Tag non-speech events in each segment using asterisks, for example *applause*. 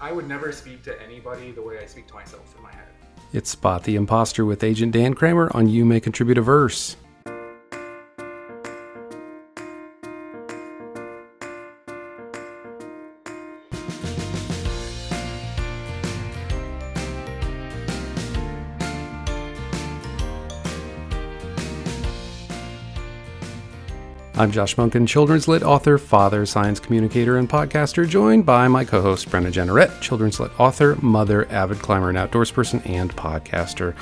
I would never speak to anybody the way I speak to myself in my head. It's Spot the Imposter with Agent Dan Kramer on You May Contribute a Verse. I'm Josh Munkin, children's lit author, father, science communicator, and podcaster, joined by my co host, Brenna Jeanneret, children's lit author, mother, avid climber, and outdoors person, and podcaster.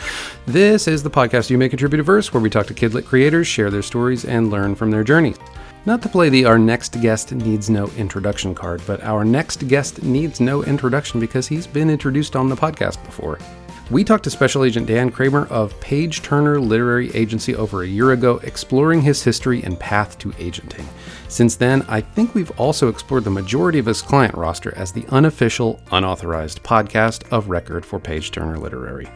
This is the podcast You May Contribute a Verse, where we talk to kidlit creators, share their stories, and learn from their journeys. Not to play the Our Next Guest Needs No Introduction card, but our next guest needs no introduction because he's been introduced on the podcast before. We talked to Special Agent Dan Kramer of Page Turner Literary Agency over a year ago, exploring his history and path to agenting. Since then, I think we've also explored the majority of his client roster as the unofficial, unauthorized podcast of record for Page Turner Literary.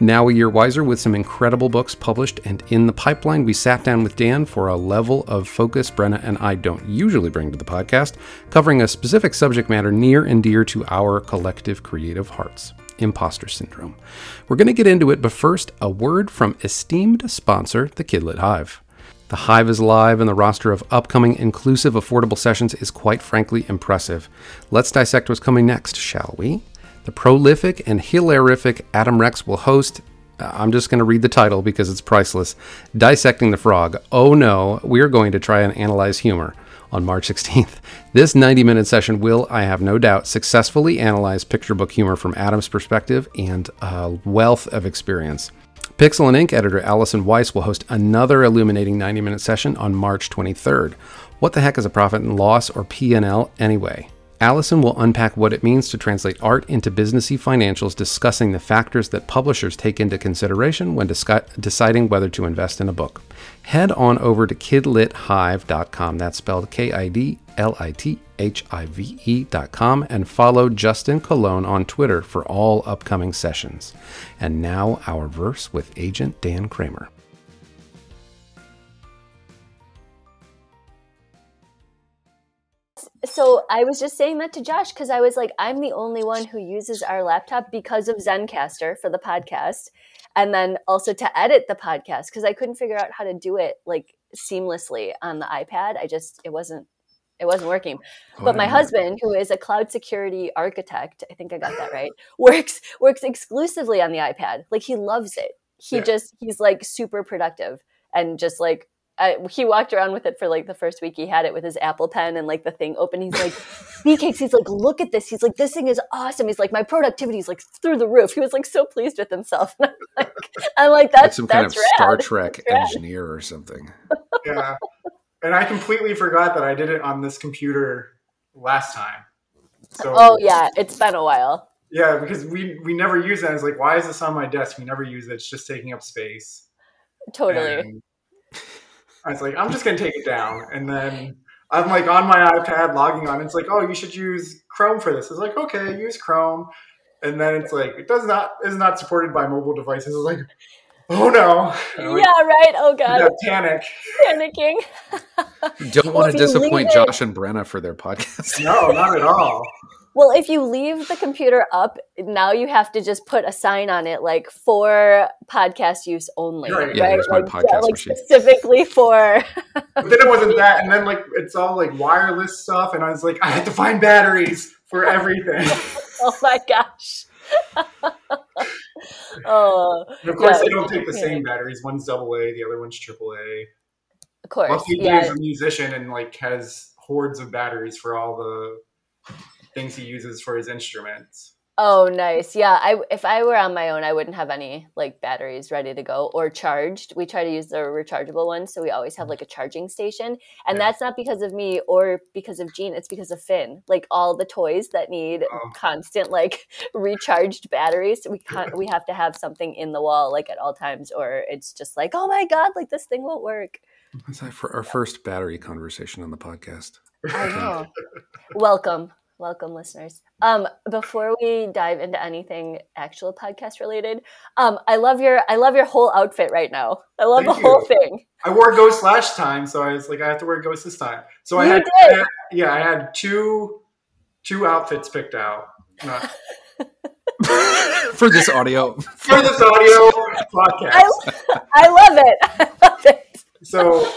Now, a year wiser, with some incredible books published and in the pipeline, we sat down with Dan for a level of focus Brenna and I don't usually bring to the podcast, covering a specific subject matter near and dear to our collective creative hearts imposter syndrome. We're going to get into it, but first, a word from esteemed sponsor, the Kidlit Hive. The Hive is live, and the roster of upcoming inclusive, affordable sessions is quite frankly impressive. Let's dissect what's coming next, shall we? The prolific and hilarific Adam Rex will host. Uh, I'm just going to read the title because it's priceless. Dissecting the Frog. Oh no, we're going to try and analyze humor on March 16th. This 90 minute session will, I have no doubt, successfully analyze picture book humor from Adam's perspective and a wealth of experience. Pixel and Ink editor Allison Weiss will host another illuminating 90 minute session on March 23rd. What the heck is a profit and loss or P&L anyway? Allison will unpack what it means to translate art into businessy financials, discussing the factors that publishers take into consideration when deciding whether to invest in a book. Head on over to kidlithive.com. That's spelled K I D L I T H I V E.com and follow Justin Colon on Twitter for all upcoming sessions. And now, our verse with Agent Dan Kramer. so I was just saying that to Josh because I was like, I'm the only one who uses our laptop because of Zencastr for the podcast, and then also to edit the podcast because I couldn't figure out how to do it like seamlessly on the iPad. I just it wasn't it wasn't working. Oh, but my husband, who is a cloud security architect, I think I got that right, *laughs* works works exclusively on the iPad. Like he loves it. He yeah. just he's like super productive and just like I, he walked around with it for like the first week he had it with his Apple Pen and like the thing open. He's like, *laughs* cakes. He's like, look at this. He's like, this thing is awesome. He's like, my productivity is like through the roof. He was like so pleased with himself. And *laughs* I'm like, I'm like that's, that's some that's kind of rad. Star Trek engineer or something. *laughs* Yeah, and I completely forgot that I did it on this computer last time. So, oh yeah, it's been a while. Yeah, because we we never use it. I was like, why is this on my desk? We never use it. It's just taking up space. Totally. And I was like, I'm just gonna take it down, and then I'm like on my iPad logging on. It's like, oh, you should use Chrome for this. It's like, okay, use Chrome, and then it's like, it does not is not supported by mobile devices. It's like, oh no, like, yeah, right. Oh god, panic, panicking. *laughs* you don't want to disappoint Josh and Brenna for their podcast. No, not at all. Well, if you leave the computer up, now you have to just put a sign on it like for podcast use only. Right. Yeah, right? Like, podcast like specifically for But then it wasn't that and then like it's all like wireless stuff and I was like I had to find batteries for everything. *laughs* oh my gosh. *laughs* oh, and of course, yeah, they don't take the same batteries. One's double A, the other one's triple A. Of course, Lucky yeah. is a musician and like has hordes of batteries for all the things he uses for his instruments. Oh, nice. Yeah, I if I were on my own, I wouldn't have any like batteries ready to go or charged. We try to use the rechargeable ones, so we always have like a charging station. And yeah. that's not because of me or because of Gene, it's because of Finn. Like all the toys that need oh. constant like *laughs* recharged batteries, we can't *laughs* we have to have something in the wall like at all times or it's just like, "Oh my god, like this thing won't work." That's for our first battery conversation on the podcast. I know. Welcome welcome listeners um before we dive into anything actual podcast related um i love your i love your whole outfit right now i love Thank the you. whole thing i wore ghost last time so i was like i have to wear ghost this time so you i had, did. yeah i had two two outfits picked out not *laughs* for this audio. for this audio *laughs* podcast. I, I love it. *laughs* I love it. So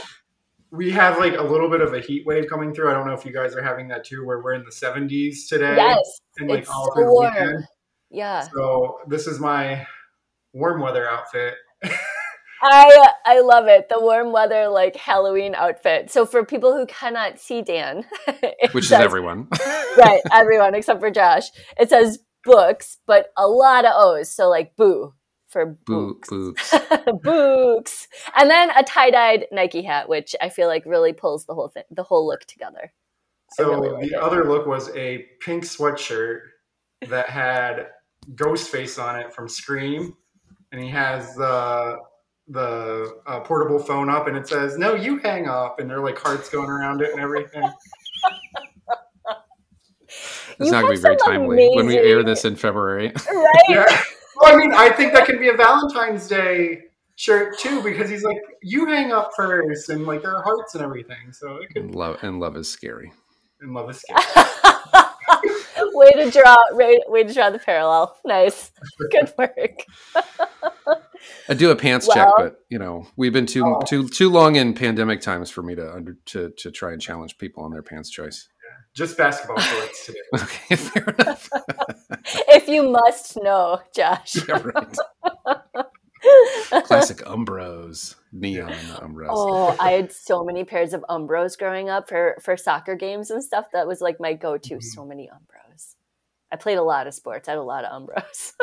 we have like a little bit of a heat wave coming through. I don't know if you guys are having that too, where we're in the 70s today. Yes, and like it's all so through the warm. weekend. Yeah, So this is my warm weather outfit. *laughs* I I love it. The warm weather like Halloween outfit. So for people who cannot see Dan, *laughs* it Which is everyone. *laughs* right, everyone except for Josh. It says books, but a lot of O's. So like boo for Boo, books. books. *laughs* books. And then a tie-dyed Nike hat, which I feel like really pulls the whole thing the whole look together. So really like the it. other look was a pink sweatshirt that had Ghostface on it from Scream, and he has the the uh, portable phone up, and it says "No, you hang up," and there are like hearts going around it and everything. It's You not going to be very some timely when we air this in February. Right? Yeah. Well, I mean, I think that can be a Valentine's Day shirt too, because he's like, "You hang up first, and like there are hearts and everything. So it could And love, and love is scary. and love is *laughs* scary. way to draw way, way to draw the parallel. Nice. Good *laughs* work. I do a pants Well- check, but you know we've been too Oh. too too long in pandemic times for me to under to to try and challenge people on their pants choice. Just basketball shorts today. *laughs* Okay, fair enough. *laughs* If you must know, Josh. Yeah, right. *laughs* Classic Umbros, neon Umbros. Oh, I had so many pairs of Umbros growing up for for soccer games and stuff. That was like my go-to. Mhm. So many Umbros. I played a lot of sports. I had a lot of Umbros.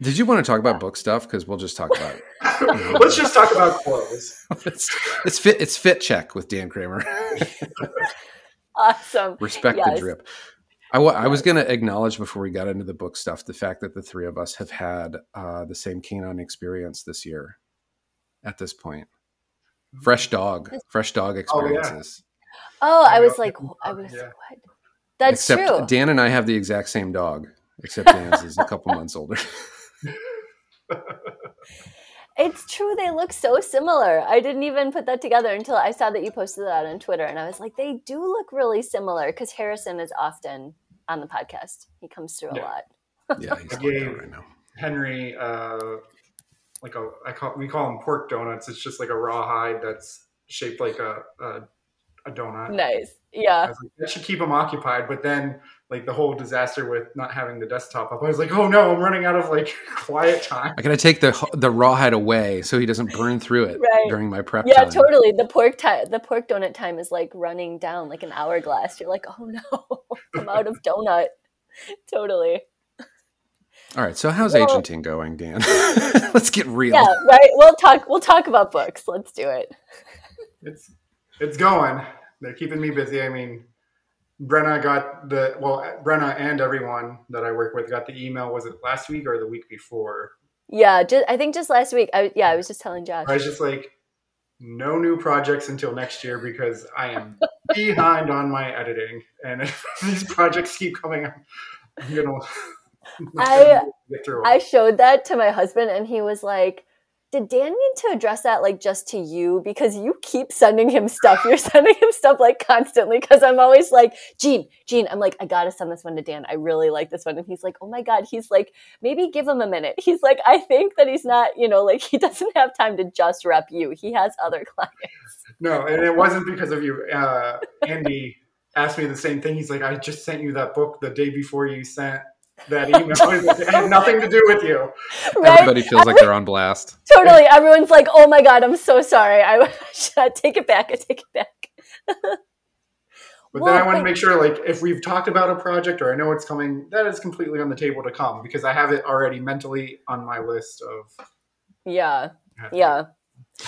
Did you want to talk about book stuff? Because we'll just talk about it. Let's just talk about clothes. it's, it's fit. It's fit check with Dan Kramer. Awesome. Respect Yes. the drip. I wa- I was going to acknowledge before we got into the book stuff the fact that the three of us have had uh, the same canine experience this year. At this point, fresh dog, fresh dog Oh, yeah. experiences. Oh, I was like, I was Yeah. what? That's except true. Dan and I have the exact same dog, except Dan's is a couple months older. *laughs* *laughs* It's true. They look so similar. I didn't even put that together until I saw that you posted that on Twitter, and I was like, they do look really similar because Harrison is often on the podcast. He comes through a Yeah. lot. yeah, he's *laughs* I gave- right now. Henry, uh, like a I call we call them pork donuts. It's just like a rawhide that's shaped like a a, a donut. Nice. Yeah. was like, that should keep him occupied. But then, like the whole disaster with not having the desktop up, I was like, oh no, I'm running out of like *laughs* quiet time. I gotta take the the rawhide away so he doesn't burn through it Right. during my prep Yeah, time. totally. The pork time, the pork donut time is like running down like an hourglass. You're like, oh no, *laughs* I'm out of donut. *laughs* totally. All right, so how's Well- agenting going, Dan? Let's get real. Yeah, right. We'll talk. We'll talk about books. Let's do it. It's it's going. They're keeping me busy. I mean, Brenna got the well, Brenna and everyone that I work with got the email. Was it last week or the week before? Yeah, just, I think just last week. I, yeah, I was just telling Josh. I was just like, no new projects until next year because I am *laughs* behind on my editing, and if *laughs* these projects keep coming, I'm, I'm gonna. I- *laughs* get through 'em. I showed that to my husband, and he was like, "Did Dan need to address that like just to you because you keep sending him stuff? You're *laughs* sending him stuff like constantly because I'm always like, Gene, Gene, I'm like, I gotta send this one to Dan. I really like this one, and he's like, Oh my god, he's like, maybe give him a minute. He's like, I think that he's not, you know, like *laughs* he doesn't have time to just rep you. He has other *laughs* clients. No, and it wasn't because of you. Uh, Andy asked me the same thing. He's like, I just sent you that book the day before you sent that email. *laughs* He's like, it had nothing to do with you. Right? Everybody feels like they're on blast. totally. Everyone's like, "Oh my god, I'm so sorry. I *laughs* should take it back. I take it back." *laughs* But Well, then I want to make sure, like, if we've talked about a project or I know it's coming, that is completely on the table to come because I have it already mentally on my list of. Yeah. Yeah.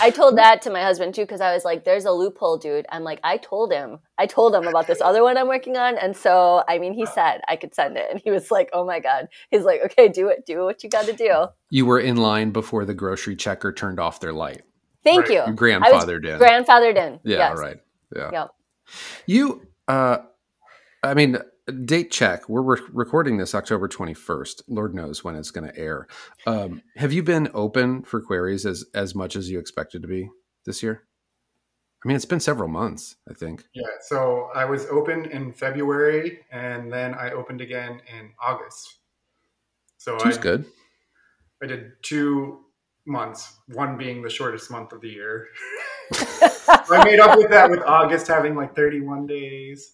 I told that to my husband too because I was like, "There's a loophole, dude." I'm like, I told him, I told him about this other one I'm working on, and so I mean, he said I could send it, and he was like, "Oh my god," he's like, "Okay, do it, do what you got to do." You were in line before the grocery checker turned off their light. Thank Right. you. Your I was grandfather did. grandfathered in. yeah, yes. right. Yeah. Yep. You, uh, I mean, date check. We're re- recording this October 21st. Lord knows when it's going to air. Um, have you been open for queries as, as much as you expected to be this year? I mean, it's been several months, I think. Yeah. So I was open in February, and then I opened again in August. So Two's I, good. I did two months, one being the shortest month of the year. *laughs* I made up with that with August having like 31 days.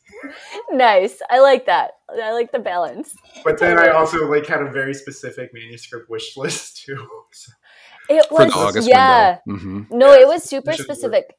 nice. I like that. I like the balance. But then I also like had a very specific manuscript wish list too. So, It For was the August yeah. window. hmm No, Yeah, it was super which is specific.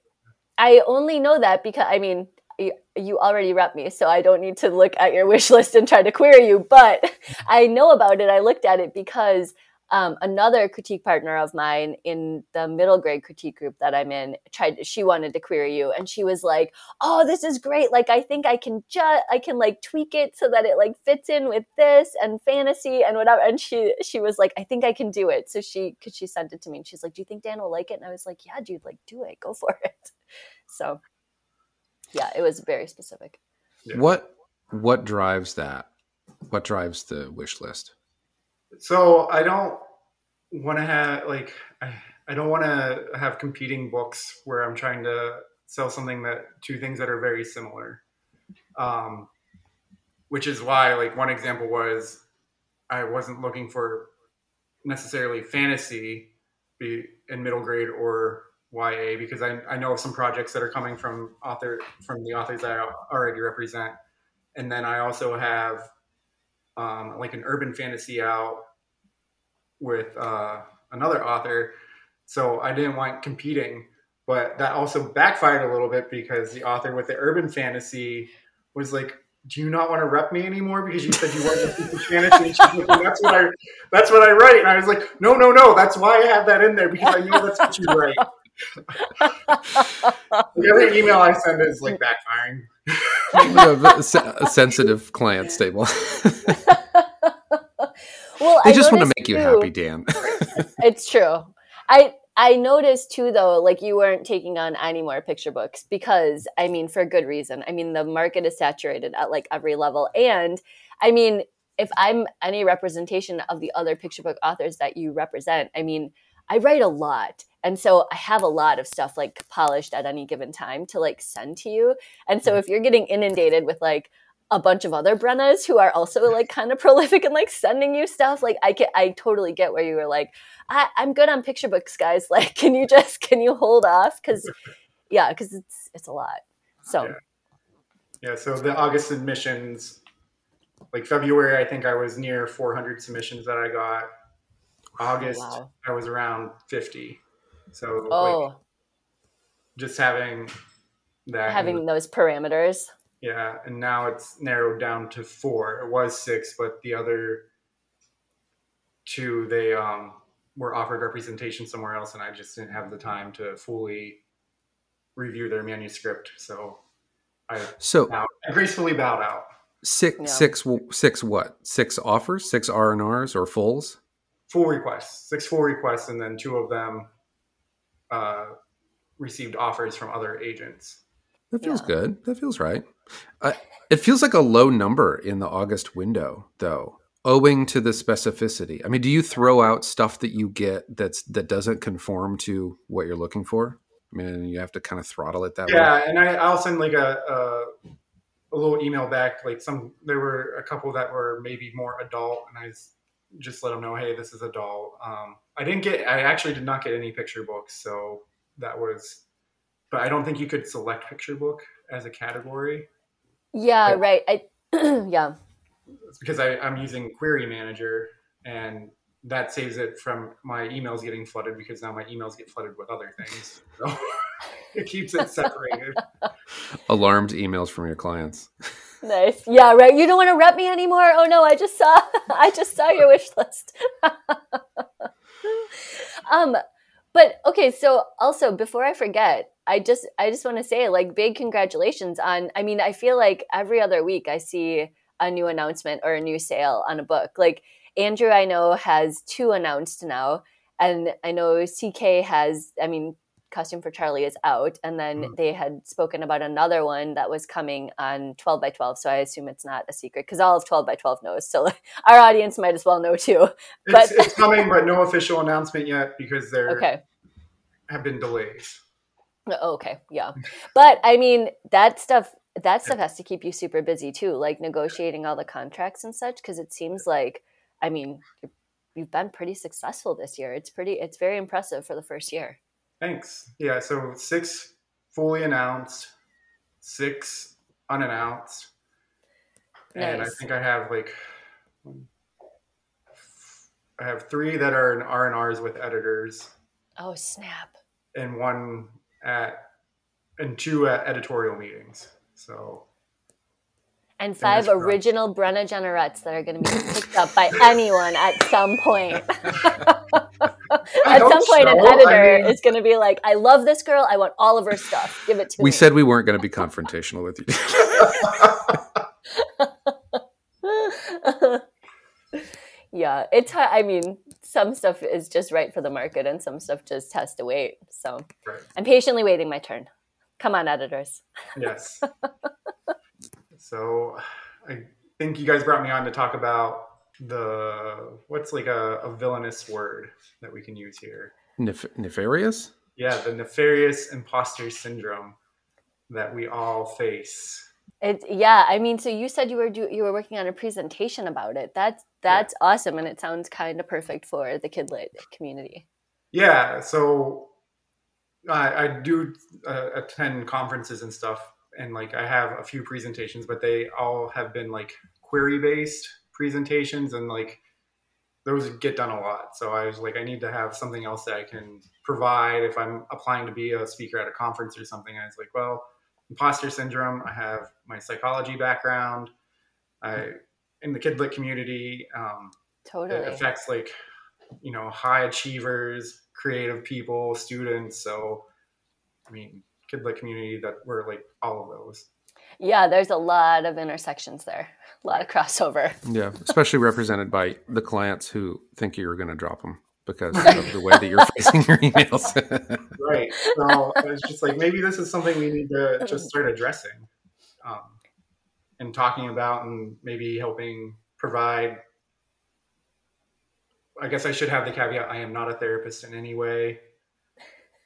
I only know that because I mean you, you already rep me, so I don't need to look at your wish list and try to query you. But *laughs* I know about it. I looked at it because um, another critique partner of mine in the middle grade critique group that I'm in tried. She wanted to query you, and she was like, "Oh, this is great! Like, I think I can just I can like tweak it so that it like fits in with this and fantasy and whatever." And she she was like, "I think I can do it." So she because she sent it to me, and she's like, "Do you think Dan will like it?" And I was like, "Yeah, dude, like do it, go for it." *laughs* So yeah, it was very specific. Yeah. What what drives that? What drives the wish list? So I don't want to have like I, I don't want to have competing books where I'm trying to sell something that two things that are very similar. Um, which is why like one example was I wasn't looking for necessarily fantasy be in middle grade or YA because I, I know of some projects that are coming from author from the authors I already represent, and then I also have um, like an urban fantasy out with uh, another author, so I didn't want competing, but that also backfired a little bit because the author with the urban fantasy was like. Do you not want to rep me anymore because you said you wanted to fantasy? Like, "Well, that's what I, that's what I write. And I was like, no, no, no. That's why I have that in there because I know that's what you write. *laughs* Every email I send is like backfiring. *laughs* A sensitive client stable. *laughs* well, they I just want to make you happy, Dan. *laughs* it's true. I I noticed too though, like you weren't taking on any more picture books because I mean for good reason. I mean the market is saturated at like every level. And I mean, if I'm any representation of the other picture book authors that you represent, I mean, I write a lot. And so I have a lot of stuff like polished at any given time to like send to you. And so mm-hmm. if you're getting inundated with like a bunch of other Brennas who are also like kind of *laughs* prolific and like sending you stuff, like I can I totally get where you were like, I, I'm good on picture books, guys. *laughs* Like, can you just can you hold off? Because yeah, because it's it's a lot. So Yeah. Yeah, so the August submissions, like February, I think I was near 400 submissions that I got. August, wow. I was around 50. So Oh, like just having that. having those parameters. yeah, and now it's narrowed down to four. It was six, but the other two, they um, were offered representation somewhere else, and I just didn't have the time to fully review their manuscript. So I, So bowed, I gracefully bowed out. six, Yeah. six, six. What? Six offers? Six R and R's or fulls? Full requests, six full requests, and then two of them uh, received offers from other agents. That feels Yeah. good. That feels right. Uh, it feels like a low number in the August window, though, owing to the specificity. I mean, do you throw out stuff that you get that's that doesn't conform to what you're looking for? I mean, you have to kind of throttle it that way. Yeah, and I, I'll send like a, a a little email back. Like some, there were a couple that were maybe more adult, and I s- just let them know, hey, this is adult. Um, I didn't get, I actually did not get any picture books, so that was. But I don't think you could select picture book as a category. Yeah, Yeah. right. I *clears throat* yeah. It's because I, I'm using Query Manager, and that saves it from my emails getting flooded because now my emails get flooded with other things. So *laughs* it keeps it *laughs* separated. Alarmed emails from your clients. *laughs* Nice. Yeah, right. You don't want to rep me anymore. Oh no, I just saw *laughs* I just saw your wish list. *laughs* um but okay, so also before I forget, I just I just want to say like big congratulations on I mean, I feel like every other week I see a new announcement or a new sale on a book. Like Andrew I know has two announced now and I know CK has I mean Costume for Charlie is out, and then Mhm. they had spoken about another one that was coming on 12 by 12. So I assume it's not a secret because all of 12 by 12 knows. So *laughs* our audience might as well know too. It's, But- it's coming, but no official announcement yet because there Okay. have been delays. Oh, Okay, yeah. But I mean, that stuff that stuff has to keep you super busy too, like negotiating all the contracts and such because it seems like I mean, you've been pretty successful this year. It's pretty it's very impressive for the first year. Thanks. Yeah, so six fully announced, six unannounced, and I think I have like I have three that are in R and R's with editors, Oh, snap. and one at and two at editorial meetings. So And five original Brenna Jeannerets that are going to be picked up by anyone at some point. *laughs* *laughs* I at some point, an so. I editor mean- is going to be like, "I love this girl. I want all of her stuff. Give it to We me." We said we weren't going to be confrontational with you. *laughs* yeah, it's. I mean, some stuff is just right for the market, and some stuff just has to wait. So Right. I'm patiently waiting my turn. Come on, editors. yes. *laughs* so I think you guys brought me on to talk about the what's like a, a villainous word that we can use here. Nef- nefarious? Yeah, the nefarious imposter syndrome that we all face. It, yeah, I mean, so you said you were do, you were working on a presentation about it. That's that's awesome, and it sounds kind of perfect for the kidlit community. Yeah, so I, I do uh, attend conferences and stuff, and like I have a few presentations, but they all have been like query based presentations, and like those get done a lot. So I was like, I need to have something else that I can provide if I'm applying to be a speaker at a conference or something. I was like, well, imposter syndrome. I have my psychology background. I in the kidlit community. Um, Totally. it affects like you know high achievers creative people students so i mean kidlit community that we're like all of those Yeah, there's a lot of intersections there, a lot of crossover. Yeah, especially represented by the clients who think you're going to drop them because of the way that you're *laughs* phrasing your emails. right so it's just like maybe this is something we need to just start addressing um, and talking about and maybe helping provide i guess i should have the caveat i am not a therapist in any way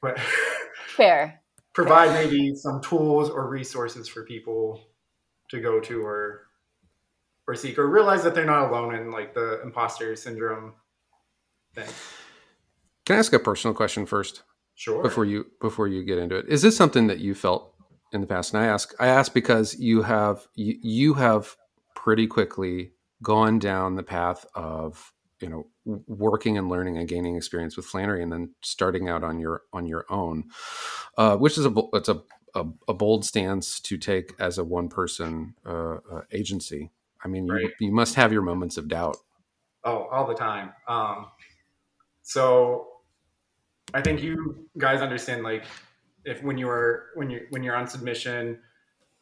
but *laughs* Fair. provide maybe some tools or resources for people to go to or or seek or realize that they're not alone in like the imposter syndrome thing. Can I ask a personal question first Sure. before you before you get into it? Is this something that you felt in the past? And I ask I ask because you have you, you have pretty quickly gone down the path of you know working and learning and gaining experience with Flannery and then starting out on your on your own, uh, which is a it's a, a a bold stance to take as a one person uh, uh, agency. I mean, you, you must have your moments of doubt. Oh, all the time. Um, so I think you guys understand like if when you are when you when you're on submission,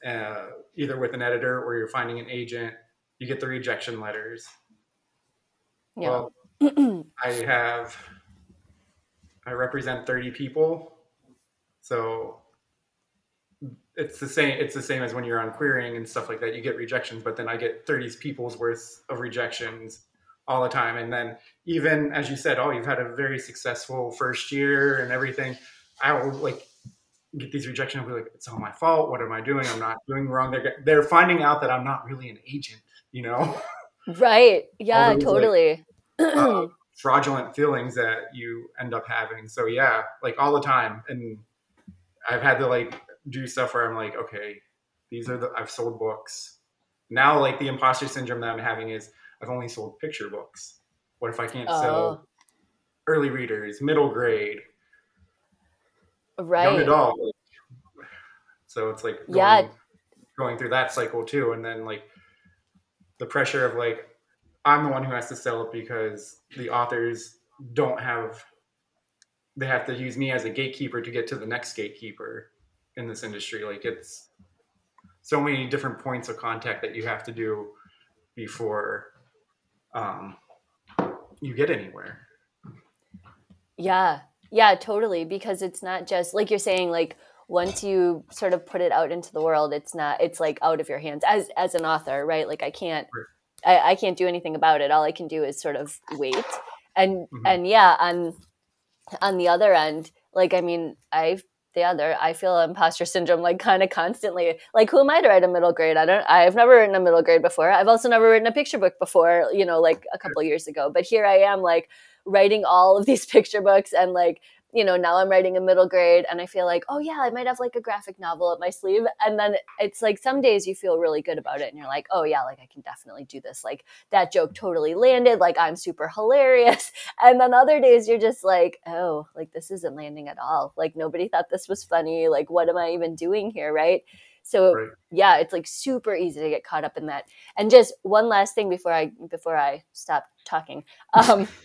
uh, either with an editor or you're finding an agent, you get the rejection letters. Yeah. Well, *clears throat* I have I represent 30 people. So it's the same it's the same as when you're on querying and stuff like that. You get rejections, but then I get 30 people's worth of rejections all the time. And then even as you said, oh, you've had a very successful first year and everything, I will like get these rejections and be like, it's all my fault. What am I doing? I'm not doing wrong. They're they're finding out that I'm not really an agent, you know? right. *laughs* Yeah, those, like, totally. uh, *clears throat* fraudulent feelings that you end up having. So yeah, like all the time. And I've had to like do stuff where I'm like, okay, these are the I've sold books. Now like the imposter syndrome that I'm having is I've only sold picture books. What if I can't Oh. sell early readers, middle grade, young adult? So it's like going, Yeah. going through that cycle too, and then like the pressure of like I'm the one who has to sell it because the authors don't have they have to use me as a gatekeeper to get to the next gatekeeper in this industry. Like it's so many different points of contact that you have to do before um, you get anywhere. Yeah. Yeah, totally. Because it's not just like you're saying, like once you sort of put it out into the world, it's not it's like out of your hands as as an author, right? Like I can't I, I can't do anything about it. All I can do is sort of wait. And Mhm. and yeah, on on the other end, like I mean, I've the other. I feel imposter syndrome like kind of constantly. Like, who am I to write a middle grade? I don't. I've never written a middle grade before. I've also never written a picture book before. You know, like a couple years ago. But here I am, like writing all of these *laughs* picture books and like you know, now I'm writing a middle grade and I feel like, oh yeah, I might have like a graphic novel up my sleeve. And then it's like some days you feel really good about it and you're like, oh yeah, like I can definitely do this. Like that joke totally landed. Like I'm super hilarious. *laughs* And then other days you're just like, oh, like this isn't landing at all. Like nobody thought this was funny. Like what am I even doing here? Right. So right. yeah, it's like super easy to get caught up in that. And just one last thing before I before I stop talking. Um *laughs*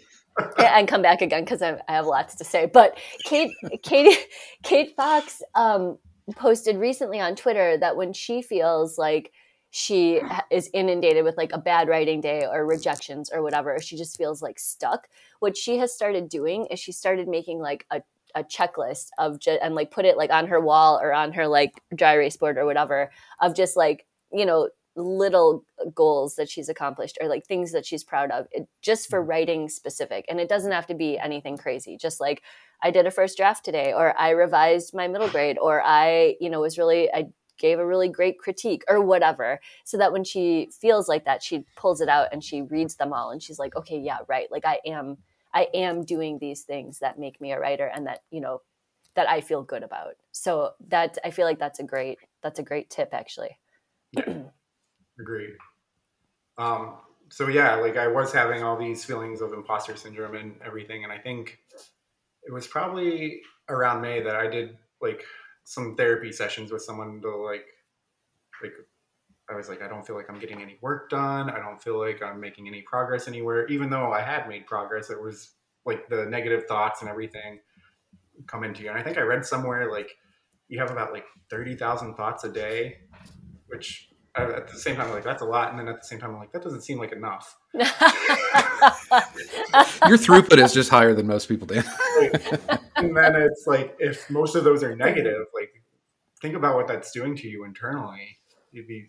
and come back again because I, have lots to say. But Kate, Kate, *laughs* Kate Fox um, posted recently on Twitter that when she feels like she is inundated with like a bad writing day or rejections or whatever, she just feels like stuck. What she has started doing is she started making like a a checklist of just and like put it like on her wall or on her like dry erase board or whatever of just like you know little goals that she's accomplished or like things that she's proud of it, just for mm. writing specific and it doesn't have to be anything crazy just like i did a first draft today or i revised my middle grade or i you know was really i gave a really great critique or whatever so that when she feels like that she pulls it out and she reads them all and she's like okay yeah right like i am i am doing these things that make me a writer and that you know that i feel good about so that i feel like that's a great that's a great tip actually. *clears throat* Agreed. Um, so yeah, like I was having all these feelings of imposter syndrome and everything, and I think it was probably around May that I did like some therapy sessions with someone to like like I was like I don't feel like I'm getting any work done. I don't feel like I'm making any progress anywhere even though I had made progress. It was like the negative thoughts and everything come into you. And I think I read somewhere like you have about like 30,000 thoughts a day, which at the same time, I'm like, that's a lot. And then at the same time, I'm like, that doesn't seem like enough. *laughs* Your throughput is just higher than most people, Dan. and then it's like, if most of those are negative, like, think about what that's doing to you internally. You'd be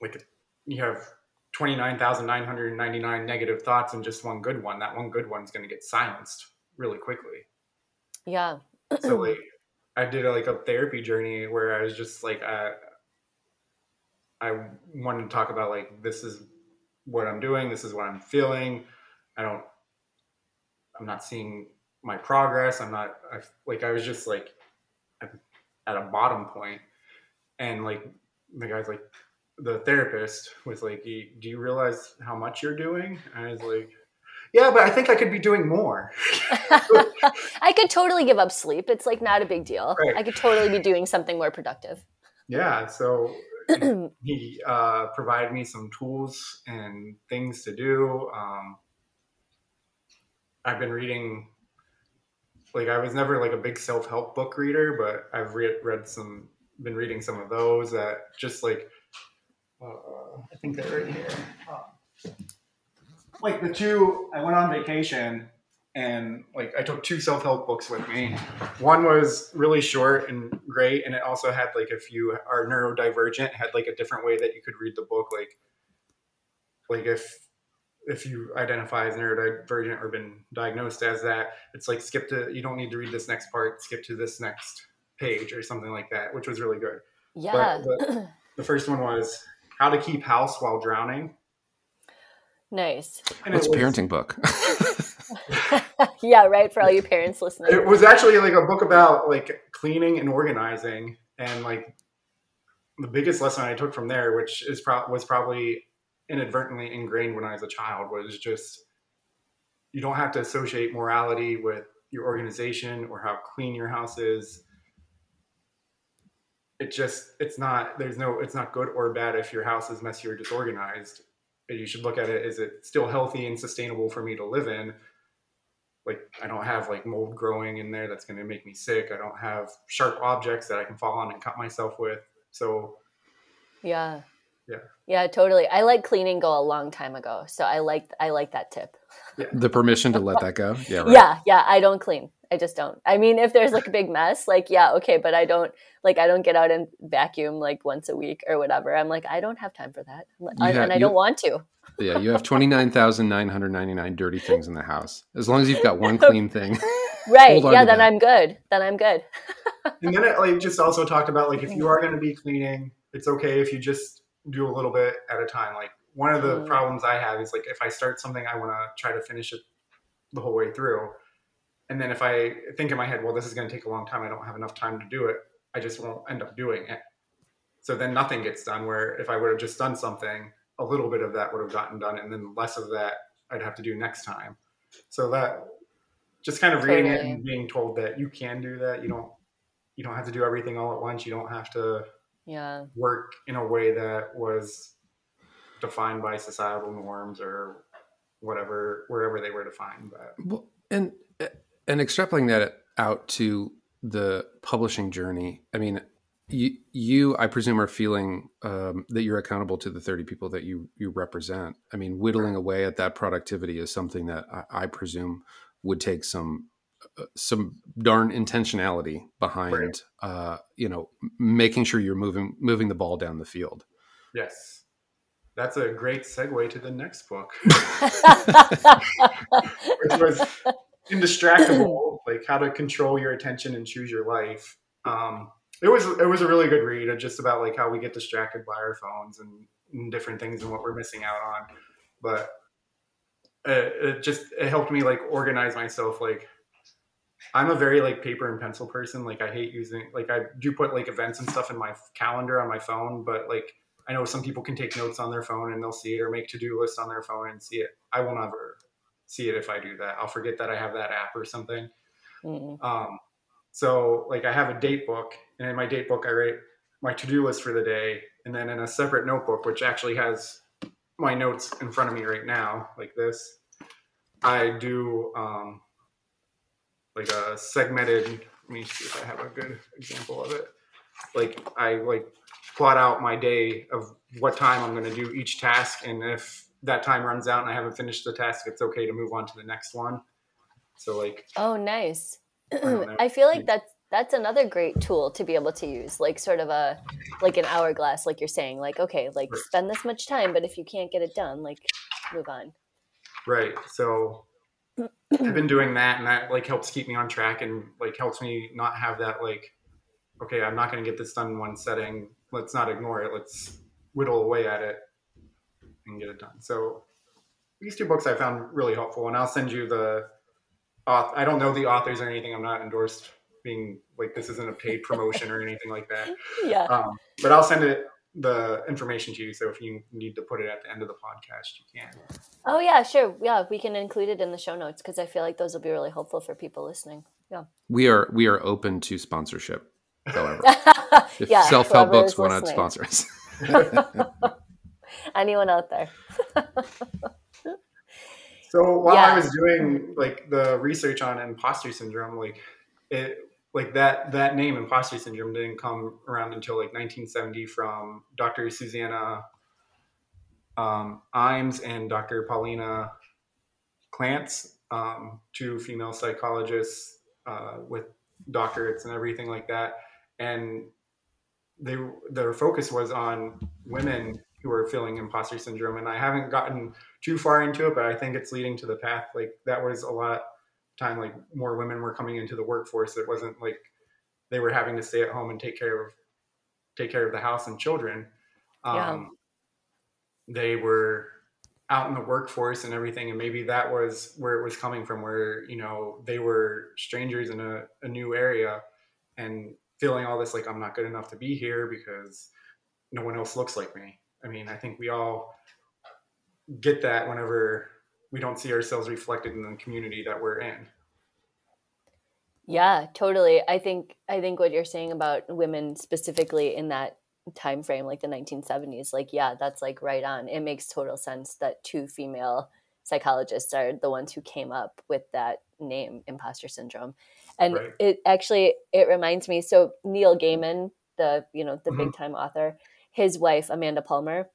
like, you have 29,999 negative thoughts and just one good one. That one good one's going to get silenced really quickly. Yeah. so, *clears throat* like, I did like a therapy journey where I was just like, uh, I wanted to talk about like this is what I'm doing, this is what I'm feeling. I don't I'm not seeing my progress. I'm not I, like I was just like at a bottom point and like the guy's like the therapist was like do you realize how much you're doing and i was like yeah but i think i could be doing more *laughs* i could totally give up sleep it's like not a big deal right. i could totally be doing something more productive yeah so *clears throat* he uh, provided me some tools and things to do. Um, I've been reading, like I was never like a big self help book reader, but I've read read some, been reading some of those that just like, uh, I think they're right here. Uh, like the two, I went on vacation and like I took two self help books with me. One was really short and great, and it also had like if you are neurodivergent, had like a different way that you could read the book. Like, like if if you identify as neurodivergent or been diagnosed as that, it's like skip to you don't need to read this next part, skip to this next page or something like that, which was really good. Yeah. But, but *clears throat* the first one was how to keep house while drowning. Nice. And it's a parenting book. *laughs* *laughs* yeah, right. For all you parents listening, it was actually like a book about like cleaning and organizing, and like the biggest lesson I took from there, which is pro- was probably inadvertently ingrained when I was a child, was just you don't have to associate morality with your organization or how clean your house is. It just it's not there's no it's not good or bad if your house is messy or disorganized. You should look at it is it still healthy and sustainable for me to live in like I don't have like mold growing in there that's going to make me sick. I don't have sharp objects that I can fall on and cut myself with. So yeah. Yeah. Yeah, totally. I let cleaning go a long time ago. So I like I like that tip. Yeah. The permission to let that go. *laughs* Yeah. Right. Yeah, yeah, I don't clean. I just don't. I mean, if there's like a big mess, like yeah, okay, but I don't like I don't get out and vacuum like once a week or whatever. I'm like I don't have time for that, have, and I you, don't want to. yeah, you have twenty nine thousand nine hundred ninety nine dirty things in the house. As long as you've got one *laughs* clean thing, right? Yeah, then that. I'm good. Then I'm good. *laughs* and then it like just also talked about like if you are going to be cleaning, it's okay if you just do a little bit at a time. Like one of the Mm. problems I have is like if I start something, I want to try to finish it the whole way through. And then if I think in my head, well, this is going to take a long time, I don't have enough time to do it, I just won't end up doing it. So then nothing gets done. Where if I would have just done something, a little bit of that would have gotten done, and then less of that I'd have to do next time. So that just kind of reading it and being told that you can do that. You don't you don't have to do everything all at once. You don't have to Yeah. work in a way that was defined by societal norms or whatever wherever they were defined but Well, and and extrapolating that out to the publishing journey. I mean, you, you I presume, are feeling um, that you're accountable to the 30 people that you you represent. I mean, whittling away at that productivity is something that I, I presume would take some uh, some darn intentionality behind, Right. uh, you know, making sure you're moving moving the ball down the field. yes that's a great segue to the next book *laughs* *laughs* which was indistractable *clears throat* like how to control your attention and choose your life. Um, it was it was a really good read uh, just about like how we get distracted by our phones and, and different things and what we're missing out on. But it, it just it helped me like organize myself like i'm a very like paper and pencil person. Like i hate using like i do put like events and stuff in my calendar on my phone but like i know some people can take notes on their phone and they'll see it or make to-do lists on their phone and see it. I will never see it if i do that i'll forget that i have that app or something Mm. um, so like I have a date book, and in my date book I write my to-do list for the day, and then in a separate notebook, which actually has my notes in front of me right now, like this, I do um, like a segmented. Let me see if I have a good example of it. Like I like plot out my day of what time I'm going to do each task, and if that time runs out and I haven't finished the task, it's okay to move on to the next one. So like Oh, nice. don't. *clears throat* I feel like that's that's another great tool to be able to use, like sort of a like an hourglass, like you're saying, like okay, like Right. spend this much time, but if you can't get it done, like move on. Right. So I've been doing that and that like helps keep me on track and like helps me not have that like okay, I'm not going to get this done in one setting. Let's not ignore it. Let's whittle away at it and get it done. So these two books I found really helpful and I'll send you the auth- I don't know the authors or anything. I'm not endorsed being like this isn't a paid promotion or anything like that. *laughs* Yeah. Um, but I'll send it the information to you so if you need to put it at the end of the podcast you can. Oh yeah, sure. Yeah, we can include it in the show notes because I feel like those will be really helpful for people listening. Yeah. We are we are open to sponsorship. However, *laughs* if yeah. self help books want to sponsor us. *laughs* Anyone out there? *laughs* So while Yeah. I was doing like the research on imposter syndrome, like it like that that name imposter syndrome didn't come around until like 1970 from Dr. Susanna um, Imes and Dr. Paulina Clance, um, two female psychologists uh, with doctorates and everything like that, and they their focus was on women who are feeling imposter syndrome and i haven't gotten too far into it but i think it's leading to the path like that was a lot of time like more women were coming into the workforce. It wasn't like they were having to stay at home and take care of take care of the house and children. Yeah. um, they were out in the workforce and everything and maybe that was where it was coming from where you know they were strangers in a, a new area and feeling all this like i'm not good enough to be here because no one else looks like me i mean i think we all get that whenever we don't see ourselves reflected in the community that we're in Yeah, totally. I think I think what you're saying about women specifically in that time frame like the 1970s like yeah, that's like right on. It makes total sense that two female psychologists are the ones who came up with that name imposter syndrome. And Right. it actually it reminds me so Neil Gaiman, the you know, the Mhm. big time author, his wife Amanda Palmer.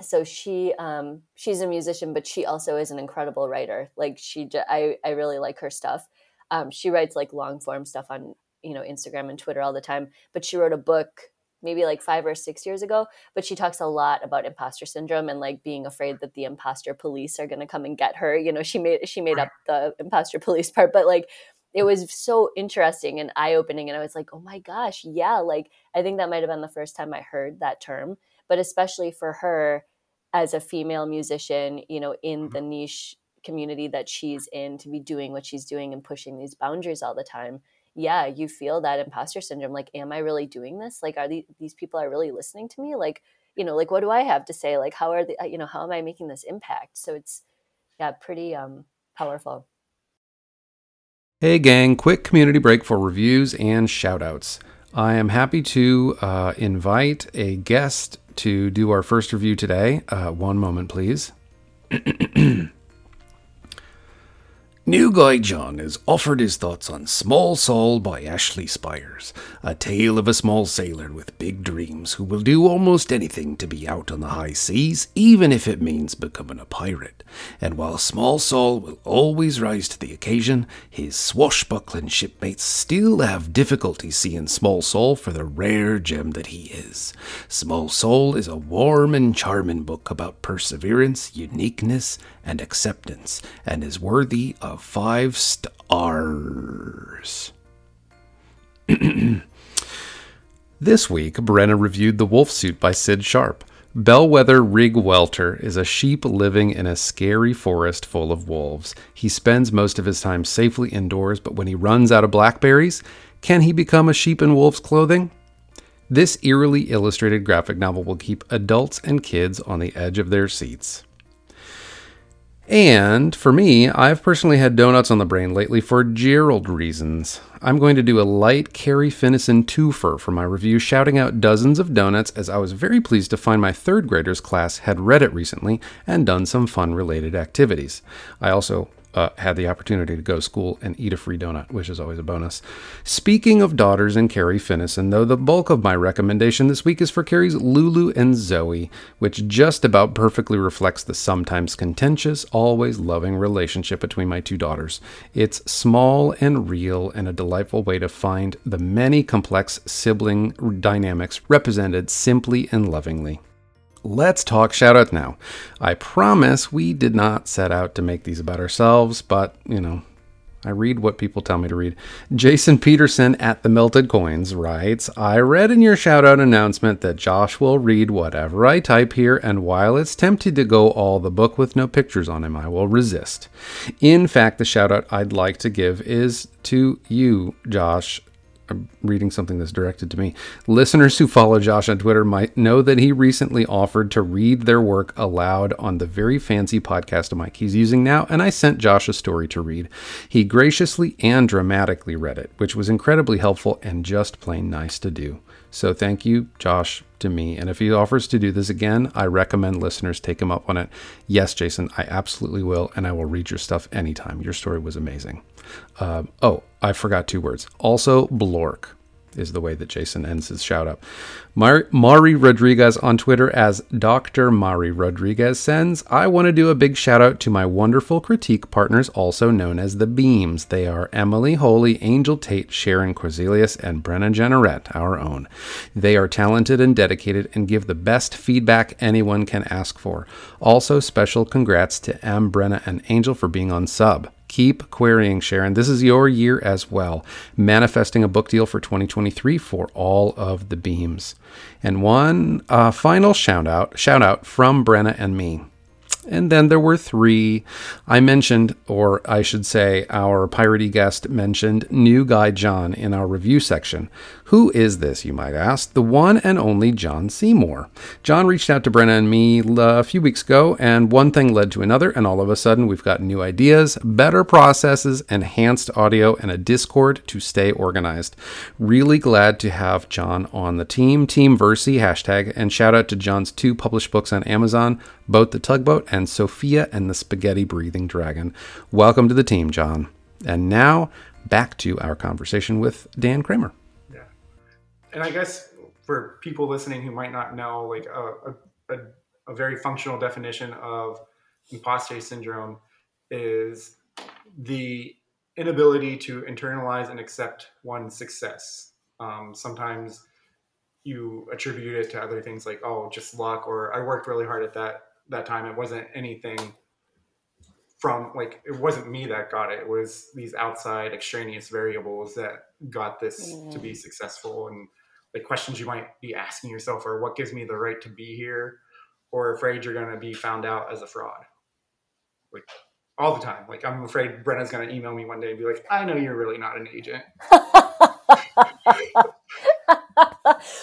So she um she's a musician but she also is an incredible writer. Like she I I really like her stuff. Um she writes like long form stuff on you know instagram and twitter all the time but she wrote a book maybe like five or six years ago but she talks a lot about imposter syndrome and like being afraid that the imposter police are going to come and get her. You know she made she made up the imposter police part but like it was so interesting and eye opening. And I was like, oh my gosh, yeah. Like, I think that might have been the first time I heard that term, but especially for her as a female musician, you know, in the niche community that she's in to be doing what she's doing and pushing these boundaries all the time. Yeah, you feel that imposter syndrome. Like, am I really doing this? Like, are these, these people are really listening to me? Like, you know, like, what do I have to say? Like, how are the, you know, how am I making this impact? So it's, yeah, pretty um, powerful. Hey, gang, quick community break for reviews and shoutouts. I am happy to uh, invite a guest to do our first review today. Uh, one moment, please. *clears throat* New Guy John has offered his thoughts on Small Saul by Ashley Spires, a tale of a small sailor with big dreams who will do almost anything to be out on the high seas, even if it means becoming a pirate. And while Small Saul will always rise to the occasion, his swashbuckling shipmates still have difficulty seeing Small Saul for the rare gem that he is. Small Saul is a warm and charming book about perseverance, uniqueness, and acceptance, and is worthy of five stars. *clears throat* this week, Brenna reviewed The Wolf Suit by Sid Sharp. Bellwether Rigwelter is a sheep living in a scary forest full of wolves. He spends most of his time safely indoors, but when he runs out of blackberries, can he become a sheep in wolf's clothing? This eerily illustrated graphic novel will keep adults and kids on the edge of their seats. And for me, I've personally had donuts on the brain lately for Gerald reasons. I'm going to do a light Carrie Finison twofer for my review, shouting out dozens of donuts as I was very pleased to find my third graders class had read it recently and done some fun related activities. I also uh, had the opportunity to go to school and eat a free donut, which is always a bonus. Speaking of daughters and Carrie Finison, though, the bulk of my recommendation this week is for Carrie's Lulu and Zoe, which just about perfectly reflects the sometimes contentious, always loving relationship between my two daughters. It's small and real and a delightful way to find the many complex sibling dynamics represented simply and lovingly let's talk shoutouts now. I promise we did not set out to make these about ourselves, but, you know, I read what people tell me to read. Jason Peterson at the Melted Coins writes I read in your shoutout announcement that Josh will read whatever I type here, and while it's tempted to go all the book with no pictures on him, I will resist. In fact, the shoutout I'd like to give is to you, Josh, I'm reading something that's directed to me. Listeners who follow Josh on Twitter might know that he recently offered to read their work aloud on the very fancy podcast mic he's using now, and I sent Josh a story to read. He graciously and dramatically read it, which was incredibly helpful and just plain nice to do. So thank you, Josh, to me. And if he offers to do this again, I recommend listeners take him up on it. Yes, Jason, I absolutely will, and I will read your stuff anytime. Your story was amazing. Uh, oh, I forgot two words. Also, Blork is the way that Jason ends his shout out. Mar- Mari Rodriguez on Twitter as Dr. Mari Rodriguez sends, I want to do a big shout out to my wonderful critique partners, also known as the Beams. They are Emily Holy, Angel Tate, Sharon Corzelius, and Brenna Jeannerets, our own. They are talented and dedicated and give the best feedback anyone can ask for. Also, special congrats to M, Brenna, and Angel for being on sub. Keep querying, Sharon. This is your year as well. Manifesting a book deal for 2023 for all of the beams. And one uh, final shout out, shout out from Brenna and me. And then there were three. I mentioned, or I should say, our piratey guest mentioned New Guy John in our review section. Who is this, you might ask? The one and only John Seymour. John reached out to Brenna and me uh, a few weeks ago, and one thing led to another, and all of a sudden we've got new ideas, better processes, enhanced audio, and a Discord to stay organized. Really glad to have John on the team. Team Versi hashtag, and shout out to John's two published books on Amazon, Boat the Tugboat and Sophia and the Spaghetti Breathing Dragon. Welcome to the team, John. And now back to our conversation with Dan Cramer and I guess for people listening who might not know, like a, a, a very functional definition of imposter syndrome is the inability to internalize and accept one's success. Um, sometimes you attribute it to other things like, oh, just luck, or I worked really hard at that that time. It wasn't anything from like it wasn't me that got it. It was these outside extraneous variables that got this mm. to be mm. successful and like questions you might be asking yourself are what gives me the right to be here? Or afraid you're going to be found out as a fraud. Like all the time. Like i'm afraid brenna's going to email me one day and be like i know you're really not an agent. *laughs*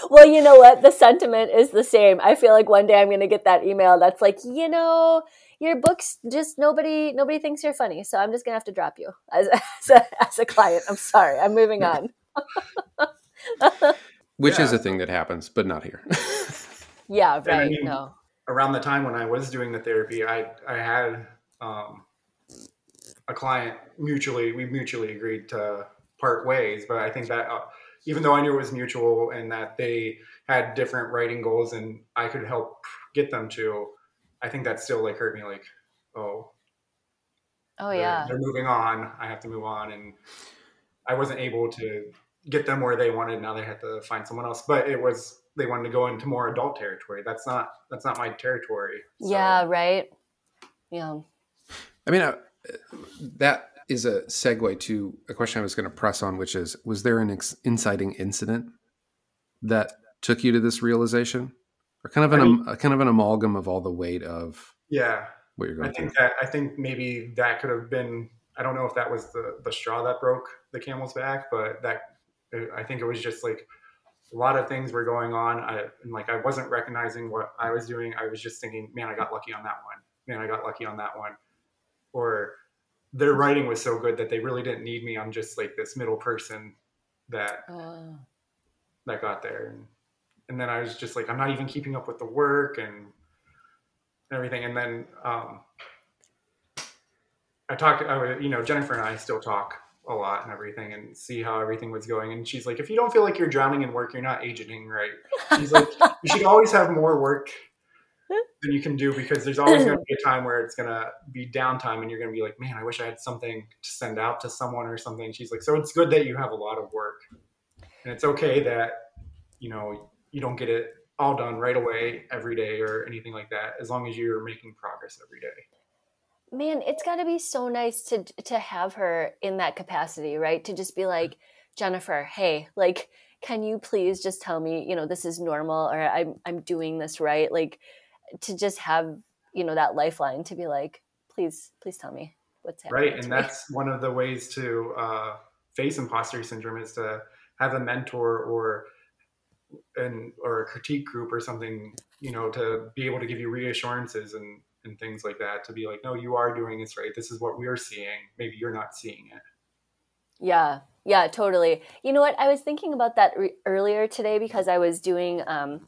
Well you know what? The sentiment is the same. I feel like one day i'm going to get that email that's like you know your books just nobody nobody thinks you're funny so i'm just going to have to drop you as, *laughs* as, a, as a client. I'm sorry. I'm moving on *laughs* which yeah. is a thing that happens, but not here. *laughs* yeah, right. I mean, no. Around the time when I was doing the therapy, I I had um, a client mutually we mutually agreed to part ways, but I think that uh, even though I knew it was mutual and that they had different writing goals and I could help get them to, I think that still like hurt me like, oh, oh they're, yeah, they're moving on. I have to move on, and I wasn't able to get them where they wanted. Now they had to find someone else. But it was they wanted to go into more adult territory. That's not that's not my territory. So. Yeah. Right. Yeah. I mean, uh, that is a segue to a question I was going to press on, which is: Was there an ex- inciting incident that took you to this realization, or kind of an I mean, a, kind of an amalgam of all the weight of yeah what you're going I think through? that I think maybe that could have been. I don't know if that was the the straw that broke the camel's back, but that I think it was just like a lot of things were going on. I, and like I wasn't recognizing what I was doing. I was just thinking, man, I got lucky on that one. Man, I got lucky on that one. Or their writing was so good that they really didn't need me. I'm just like this middle person that uh. that got there. And and then I was just like, I'm not even keeping up with the work and everything. And then um, I talked, I, you know, Jennifer and I still talk a lot and everything and see how everything was going. And she's like, if you don't feel like you're drowning in work, you're not agenting right. She's like, *laughs* you should always have more work than you can do because there's always going *laughs* to be a time where it's going to be downtime and you're going to be like, man, I wish I had something to send out to someone or something. She's like, so it's good that you have a lot of work and it's okay that, you know, you don't get it all done right away every day or anything like that, as long as you're making progress every day man, it's got to be so nice to to have her in that capacity, right? To just be like, Jennifer, hey, like, can you please just tell me, you know, this is normal or I'm I'm doing this right? Like, to just have you know that lifeline to be like, please, please tell me what's happening. Right, and that's one of the ways to uh, face imposter syndrome is to have a mentor or an or a critique group or something, you know, to be able to give you reassurances and and things like that to be like, no, you are doing this right. This is what we're seeing. Maybe you're not seeing it. Yeah, yeah, totally. You know what? I was thinking about that re- earlier today because I was doing. Um,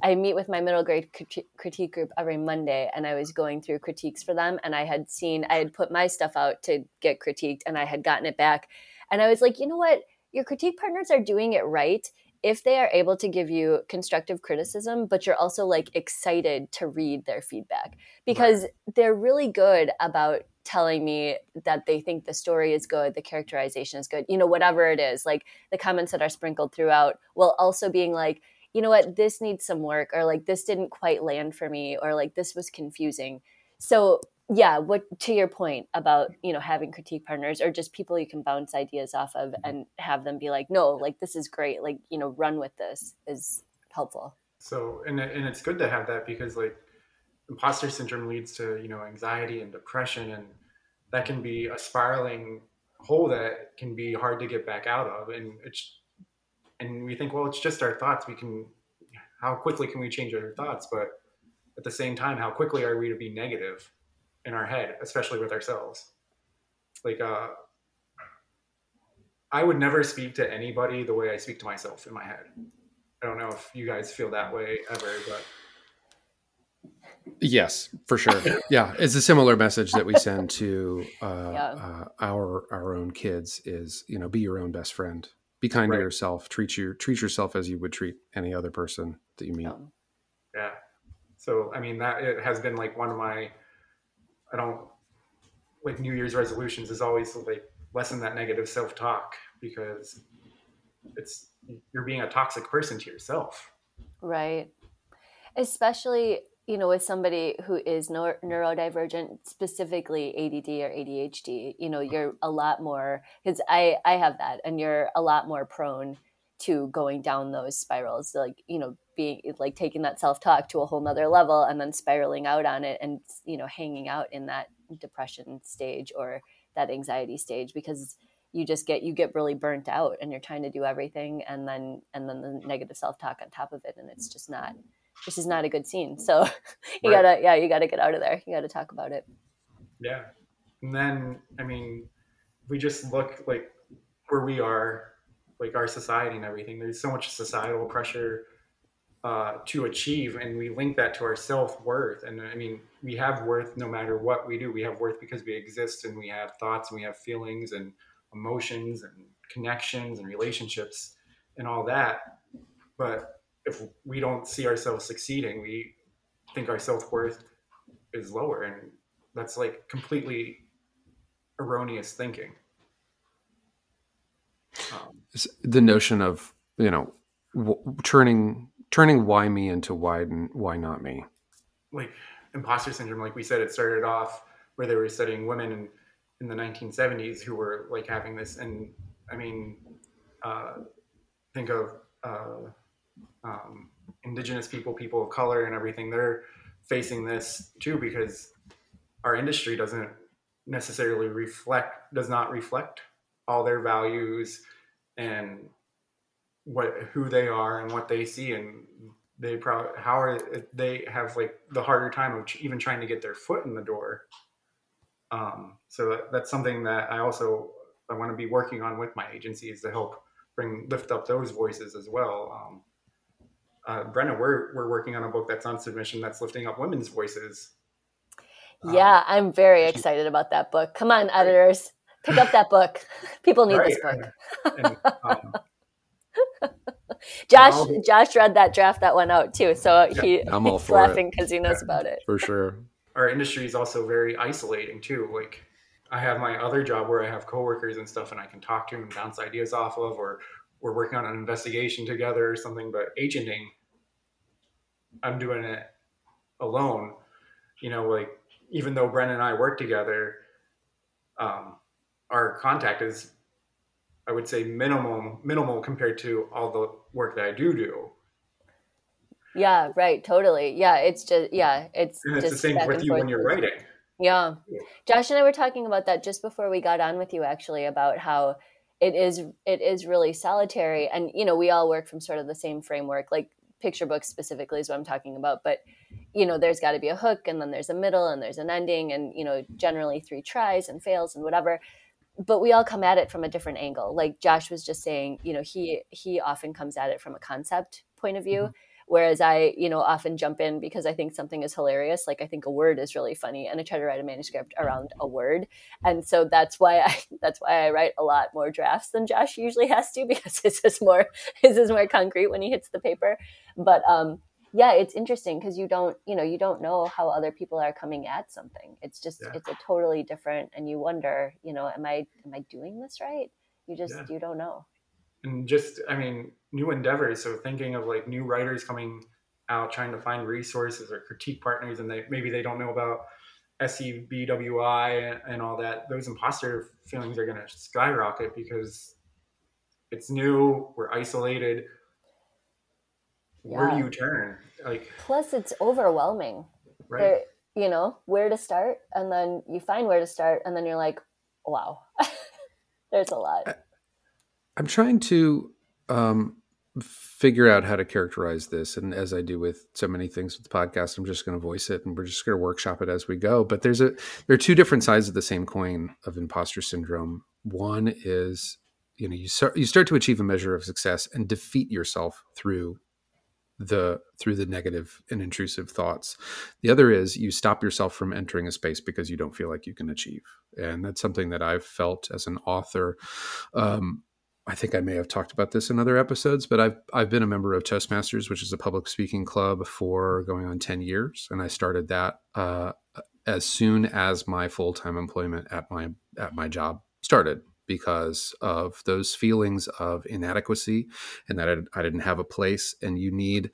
I meet with my middle grade critique group every Monday, and I was going through critiques for them. And I had seen, I had put my stuff out to get critiqued, and I had gotten it back. And I was like, you know what? Your critique partners are doing it right if they are able to give you constructive criticism, but you're also like excited to read their feedback because right. they're really good about telling me that they think the story is good, the characterization is good, you know, whatever it is, like the comments that are sprinkled throughout, while also being like, you know what, this needs some work, or like this didn't quite land for me, or like this was confusing. So yeah what to your point about you know having critique partners or just people you can bounce ideas off of mm-hmm. and have them be like no like this is great like you know run with this is helpful. So and, and it's good to have that because like imposter syndrome leads to you know anxiety and depression and that can be a spiraling hole that can be hard to get back out of and it's and we think well it's just our thoughts. We can how quickly can we change our thoughts? But at the same time how quickly are we to be negative in our head, especially with ourselves. Like, uh, I would never speak to anybody the way I speak to myself in my head. I don't know if you guys feel that way ever, but. Yes, for sure. *laughs* yeah, it's a similar message that we send to uh, yeah. uh, our our own kids. Is you know, be your own best friend. Be kind right. to yourself. Treat your treat yourself as you would treat any other person that you meet. Yeah. yeah. So I mean, that it has been like one of my I don't like New Year's resolutions is always like lessen that negative self talk because it's you're being a toxic person to yourself. Right. Especially you know, with somebody who is neuro- neurodivergent, specifically ADD or ADHD, you know, you're a lot more because I I have that, and you're a lot more prone to going down those spirals, like you know, being like taking that self talk to a whole nother level, and then spiraling out on it, and you know, hanging out in that depression stage or that anxiety stage because you just get you get really burnt out and you're trying to do everything and then and then the negative self-talk on top of it and it's just not this is not a good scene. So *laughs* you right. gotta, yeah, you gotta get out of there. You gotta talk about it. Yeah. And then, I mean, we just look like where we are, like our society and everything. There's so much societal pressure uh, to achieve, and we link that to our self worth. And I mean, we have worth no matter what we do. We have worth because we exist, and we have thoughts, and we have feelings, and emotions, and connections, and relationships, and all that. But if we don't see ourselves succeeding, we think our self worth is lower, and that's like completely erroneous thinking. Um, the notion of you know w- turning turning why me into why why not me, like imposter syndrome. Like we said, it started off where they were studying women in in the 1970s who were like having this, and I mean, uh, think of. Uh, um, indigenous people, people of color, and everything, they're facing this too because our industry doesn't necessarily reflect, does not reflect all their values and what who they are and what they see and they probably how are they have like the harder time of even trying to get their foot in the door um, so that, that's something that i also i want to be working on with my agencies to help bring lift up those voices as well um, uh, Brenna, we're we're working on a book that's on submission that's lifting up women's voices. Yeah, um, I'm very excited about that book. Come on, editors, pick up that book. *laughs* People need right. this book. And, *laughs* um, Josh Josh read that draft that went out too, so yeah, he, I'm all he's laughing because he knows yeah, about it for sure. Our industry is also very isolating too. Like I have my other job where I have coworkers and stuff, and I can talk to them and bounce ideas off of, or we're working on an investigation together or something. But agenting I'm doing it alone. You know, like even though Brenna and I work together, um, our contact is, I would say, minimal, minimal compared to all the work that I do do. Yeah, right. Totally. Yeah, it's just yeah, it's. And it's the same with you when you're writing. Yeah. yeah, Josh and I were talking about that just before we got on with you, actually, about how it is it is really solitary, and you know, we all work from sort of the same framework. Like picture books specifically is what I'm talking about, but you know, there's got to be a hook and then there's a middle and there's an ending and you know, generally three tries and fails and whatever. But we all come at it from a different angle. Like Josh was just saying, you know, he he often comes at it from a concept point of view. Mm-hmm whereas i you know often jump in because i think something is hilarious like i think a word is really funny and i try to write a manuscript around a word and so that's why i *laughs* that's why i write a lot more drafts than josh usually has to *laughs* because his is more his is more concrete when he hits the paper but um yeah it's interesting because you don't you know you don't know how other people are coming at something it's just yeah. it's a totally different and you wonder you know am i am i doing this right you just yeah. you don't know and just i mean new endeavors so thinking of like new writers coming out trying to find resources or critique partners and they maybe they don't know about SCBWI and, and all that those imposter feelings are going to skyrocket because it's new we're isolated where do you turn? Like plus it's overwhelming. Right. There, you know where to start and then you find where to start and then you're like wow. *laughs* There's a lot. I'm trying to um, figure out how to characterize this, and as I do with so many things with the podcast, I'm just going to voice it, and we're just going to workshop it as we go. But there's a there are two different sides of the same coin of imposter syndrome. One is you know you start you start to achieve a measure of success and defeat yourself through the through the negative and intrusive thoughts. The other is you stop yourself from entering a space because you don't feel like you can achieve. And that's something that i've felt as an author. Um, I think I may have talked about this in other episodes, but I've I've been a member of Toastmasters, which is a public speaking club for going on ten years, and I started that uh, as soon as my full time employment at my at my job started because of those feelings of inadequacy and that I, I didn't have a place. And you need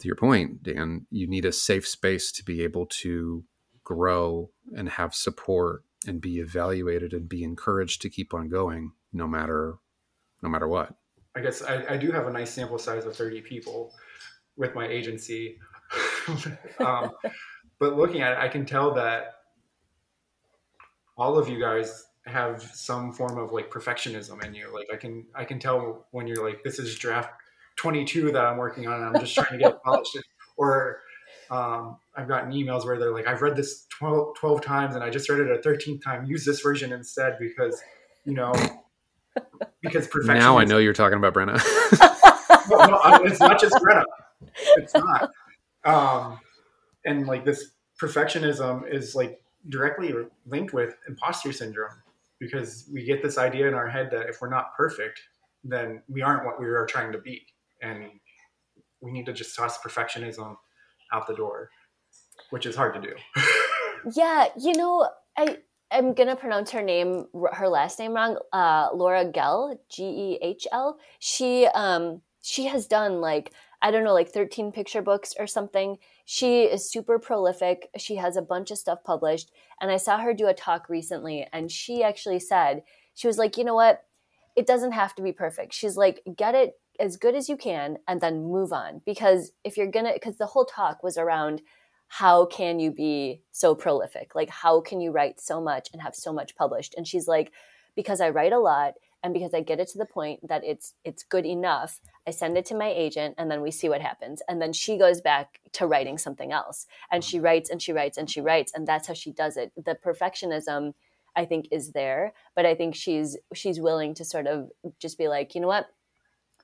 to your point, Dan, you need a safe space to be able to grow and have support and be evaluated and be encouraged to keep on going no matter no matter what. I guess I, I do have a nice sample size of 30 people with my agency. *laughs* um, but looking at it, I can tell that all of you guys have some form of like perfectionism in you. Like I can I can tell when you're like, this is draft 22 that I'm working on and I'm just trying to get *laughs* polished. Or um, I've gotten emails where they're like, I've read this 12, 12 times and I just read it a 13th time. Use this version instead because, you know, because perfection. Now I know you're talking about Brenna. *laughs* no, no, it's not just Brenna. It's not. Um, and like this perfectionism is like directly linked with imposter syndrome because we get this idea in our head that if we're not perfect, then we aren't what we are trying to be. And we need to just toss perfectionism out the door, which is hard to do. *laughs* yeah, you know, I I'm gonna pronounce her name, her last name wrong. Uh, Laura Gehl, G E H L. She um she has done like I don't know, like 13 picture books or something. She is super prolific. She has a bunch of stuff published. And I saw her do a talk recently, and she actually said, she was like, you know what? It doesn't have to be perfect. She's like, get it as good as you can and then move on. Because if you're gonna, because the whole talk was around how can you be so prolific? Like, how can you write so much and have so much published? And she's like, because I write a lot and because I get it to the point that it's it's good enough, I send it to my agent and then we see what happens. And then she goes back to writing something else. And she writes and she writes and she writes and that's how she does it. The perfectionism I think is there, but I think she's she's willing to sort of just be like, you know what?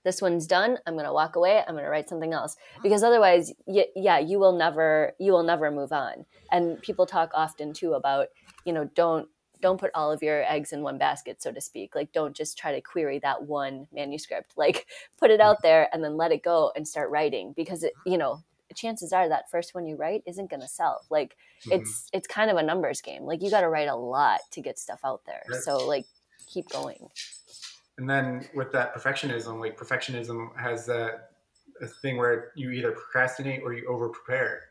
This one's done. I'm going to walk away. I'm going to write something else because otherwise, y- yeah, you will never you will never move on. And people talk often too about, you know, don't don't put all of your eggs in one basket so to speak. Like don't just try to query that one manuscript. *laughs* Like put it out there and then let it go and start writing because it you know chances are that first one you write isn't going to sell. Like mm-hmm. it's it's kind of a numbers game. Like you got to write a lot to get stuff out there. Right. so like keep going. And then with that perfectionism like perfectionism has that thing where you either procrastinate or you over prepare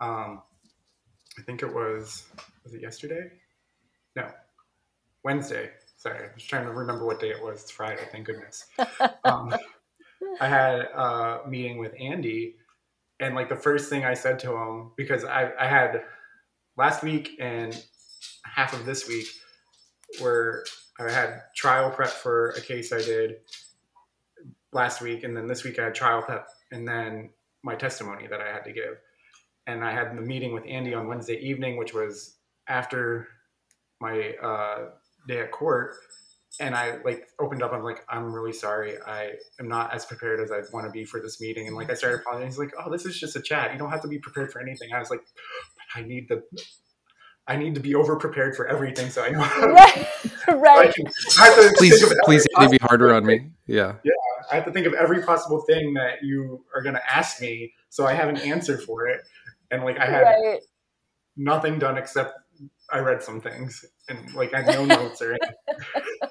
um, i think it was was it yesterday no, Wednesday. Sorry, I was trying to remember what day it was. It's Friday, thank goodness. *laughs* um, I had a meeting with Andy, and like the first thing I said to him, because I, I had last week and half of this week where I had trial prep for a case I did last week, and then this week I had trial prep, and then my testimony that I had to give. And I had the meeting with Andy on Wednesday evening, which was after my uh, day at court and I like opened up. I'm like, I'm really sorry. I am not as prepared as I want to be for this meeting. And like, I started apologizing. He's like, oh, this is just a chat. You don't have to be prepared for anything. I was like, I need the, I need to be over prepared for everything. So I know. How right. *laughs* *laughs* right. I please, please be harder on me. Yeah. Yeah. I have to think of every possible thing that you are going to ask me. So I have an answer for it. And like, I had right. nothing done except I read some things and like I have no notes or anything. *laughs*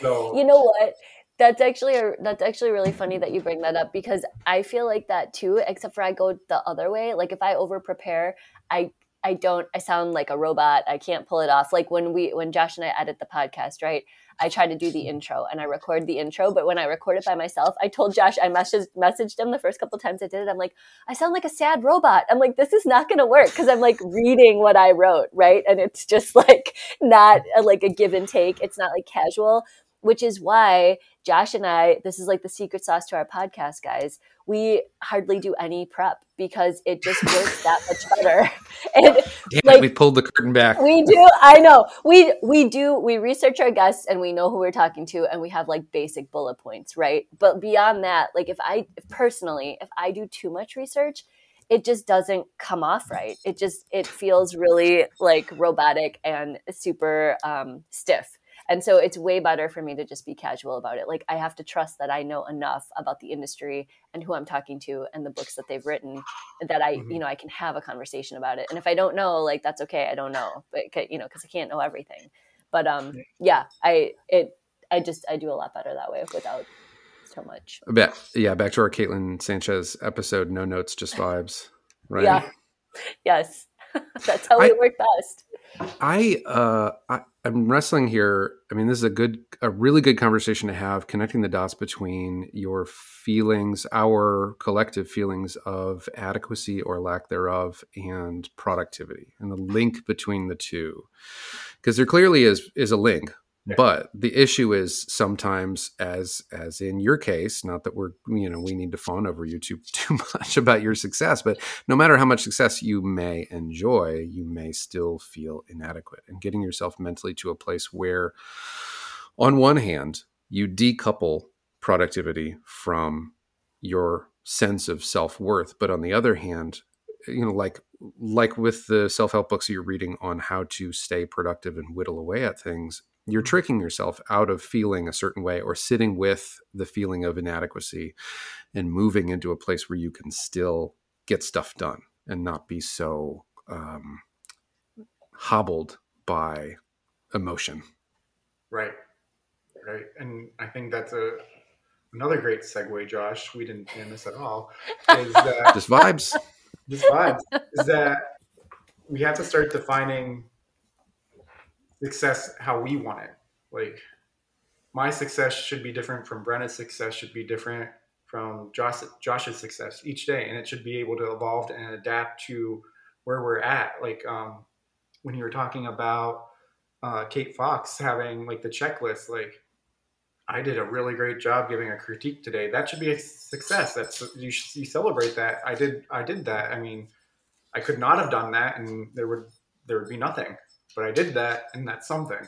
So you know what? That's actually a, that's actually really funny that you bring that up because I feel like that too. Except for I go the other way. Like if I over prepare, I I don't. I sound like a robot. I can't pull it off. Like when we when Josh and I edit the podcast, right? I try to do the intro and I record the intro, but when I record it by myself, I told Josh I messaged messaged him the first couple times I did it. I'm like, I sound like a sad robot. I'm like, this is not going to work because I'm like reading what I wrote, right? And it's just *laughs* like not a, like a give and take. It's not like casual, which is why Josh and I, this is like the secret sauce to our podcast, guys. We hardly do any prep because it just *laughs* works that much better. *laughs* And Damn like, we pulled the curtain back. We do. I know. We we do. We research our guests and we know who we're talking to, and we have like basic bullet points, right? But beyond that, like if I personally, if I do too much research, it just doesn't come off right. It just it feels really like robotic and super um, stiff. And so it's way better for me to just be casual about it. Like I have to trust that I know enough about the industry and who I'm talking to and the books that they've written that I, mm-hmm. you know, I can have a conversation about it. And if I don't know, like that's okay. I don't know, but you know, cause I can't know everything. But um, yeah, I, it, I just, I do a lot better that way without so much. Back, yeah, back to our Caitlin Sanchez episode. No notes, just *laughs* vibes. Right. Yeah. Yes. *laughs* That's how we I- work best. I uh I, I'm wrestling here. I mean, this is a good, a really good conversation to have, connecting the dots between your feelings, our collective feelings of adequacy or lack thereof, and productivity, and the link between the two, because there clearly is is a link. But the issue is sometimes, as as in your case, not that we're you know we need to fawn over you too *laughs* too much about your success, but no matter how much success you may enjoy, you may still feel inadequate. And getting yourself mentally to a place where, on one hand, you decouple productivity from your sense of self worth, but on the other hand, you know, like like with the self help books you're reading on how to stay productive and whittle away at things, you're tricking yourself out of feeling a certain way or sitting with the feeling of inadequacy and moving into a place where you can still get stuff done and not be so um, hobbled by emotion. Right. Right. And I think that's a another great segue, Josh. We didn't plan this at all. Is that *laughs* Just vibes. just vibes? Is that we have to start defining success how we want it. Like my success should be different from Brenna's success should be different from Josh, Josh's success each day, and it should be able to evolve and adapt to where we're at. Like um, when you were talking about uh, Kate Fox having like the checklist, like I did a really great job giving a critique today. That should be a success. That's you should you celebrate that. I did I did that. I mean, I could not have done that, and there would there would be nothing. But I did that, and that's something.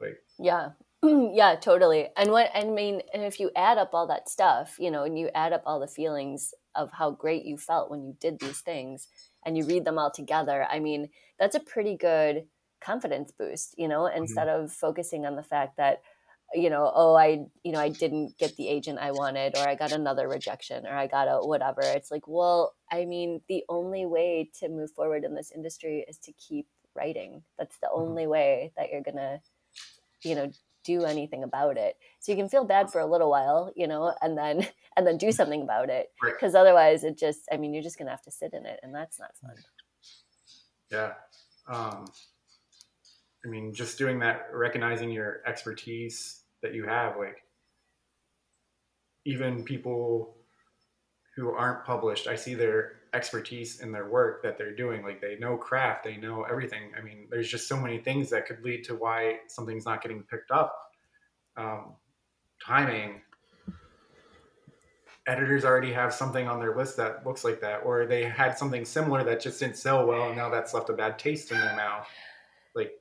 Like yeah. *clears throat* yeah, totally. And what I mean, and if you add up all that stuff, you know, and you add up all the feelings of how great you felt when you did these things and you read them all together, I mean, that's a pretty good confidence boost, you know, mm-hmm. instead of focusing on the fact that you know, oh, I, you know, I didn't get the agent I wanted, or I got another rejection, or I got a whatever. It's like, well, I mean, the only way to move forward in this industry is to keep writing. That's the only way that you're gonna, you know, do anything about it. So you can feel bad for a little while, you know, and then and then do something about it. Right. Because otherwise, it just, I mean, you're just gonna have to sit in it, and that's not fun. Yeah. Um, I mean, just doing that, recognizing your expertise that you have, like even people who aren't published, I see their expertise in their work that they're doing. Like they know craft, they know everything. I mean, there's just so many things that could lead to why something's not getting picked up. Um, timing. Editors already have something on their list that looks like that, or they had something similar that just didn't sell well, and now that's left a bad taste in their mouth. Like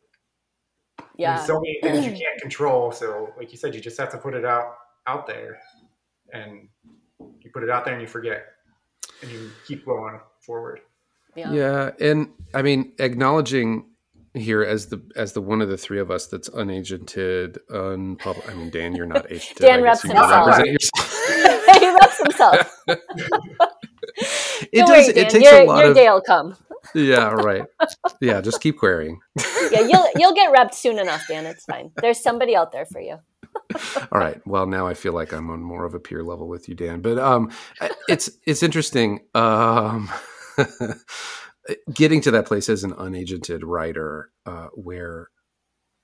Yeah. there's so many things you can't control. So, like you said, you just have to put it out out there, and you put it out there and you forget, and you keep going forward. yeah. Yeah, and I mean acknowledging here as the as the one of the three of us that's unagented, unpublished. I mean, Dan, you're not *laughs* agented. Dan I guess reps you himself. represent yourself. *laughs* *laughs* he loves himself. it Don't does. worry, Dan. it takes your, a lot your of. day will come. Yeah, right. Yeah, just keep querying. Yeah, you'll you'll get repped soon enough, Dan. It's fine. There's somebody out there for you. All right. Well, now I feel like I'm on more of a peer level with you, Dan. But um, it's it's interesting. Um, *laughs* getting to that place as an unagented writer, uh, where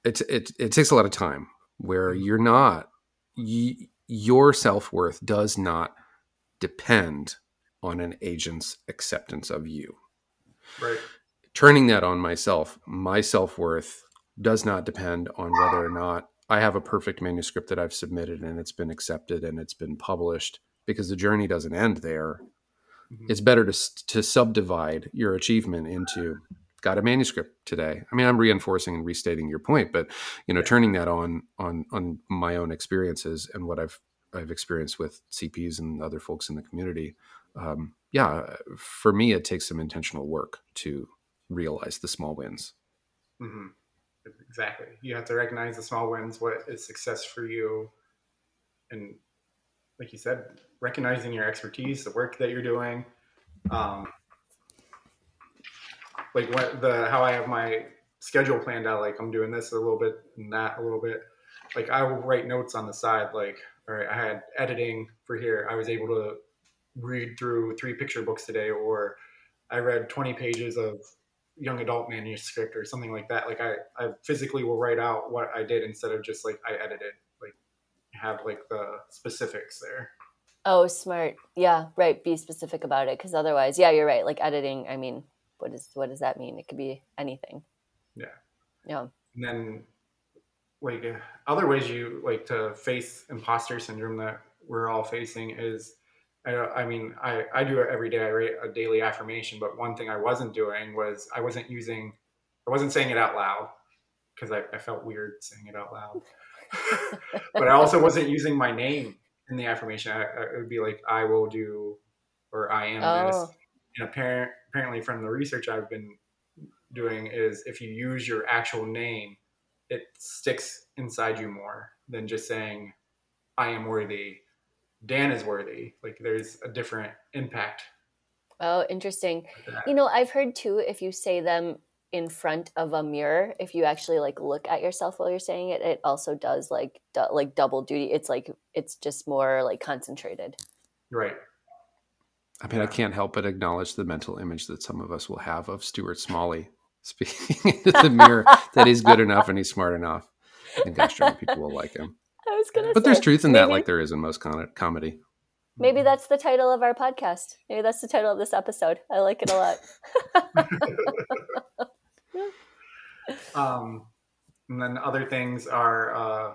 it's it it takes a lot of time, where you're not your self worth does not depend on an agent's acceptance of you Right. turning that on myself, my self worth does not depend on whether or not I have a perfect manuscript that I've submitted and it's been accepted and it's been published because the journey doesn't end there. Mhm. It's better to, to subdivide your achievement into got a manuscript today. I mean, I'm reinforcing and restating your point, but you know, turning that on on on my own experiences and what I've I've experienced with CPs and other folks in the community. Um, yeah, for me, it takes some intentional work to realize the small wins. hmm Exactly. You have to recognize the small wins. What is success for you? And like you said, recognizing your expertise, the work that you're doing. Um, like what the how I have my schedule planned out. Like I'm doing this a little bit and that a little bit. like I will write notes on the side, like, all right, I had editing for here. I was able to read through three picture books today, or I read 20 pages of young adult manuscript or something like that. Like I, I physically will write out what I did instead of just like I edited, like have like the specifics there. Oh, smart. Yeah, right. Be specific about it because otherwise, yeah, you're right. Like editing, I mean, what is what does that mean? It could be anything. Yeah. Yeah. And then like uh, other ways you like to face imposter syndrome that we're all facing is I, I mean I, I do it every day. I write a daily affirmation but one thing i wasn't doing was i wasn't using i wasn't saying it out loud because I, I felt weird saying it out loud. *laughs* But i also wasn't using my name in the affirmation. I, I, it would be like i will do or i am Oh. this. And apparent, apparently from the research i've been doing is if you use your actual name it sticks inside you more than just saying i am worthy dan is worthy like there's a different impact Oh, interesting. You know, I've heard too if you say them in front of a mirror, if you actually like look at yourself while you're saying it, it also does like du- like double duty. It's like it's just more like concentrated. right I mean, I can't help but acknowledge the mental image that some of us will have of Stuart Smalley *laughs* speaking into the mirror that he's good enough and he's smart enough. and think I'm people will like him. I was gonna But say, there's truth in that, maybe- like there is in most con- comedy. Maybe that's the title of our podcast. Maybe that's the title of this episode. I like it a lot. *laughs* um and then other things are uh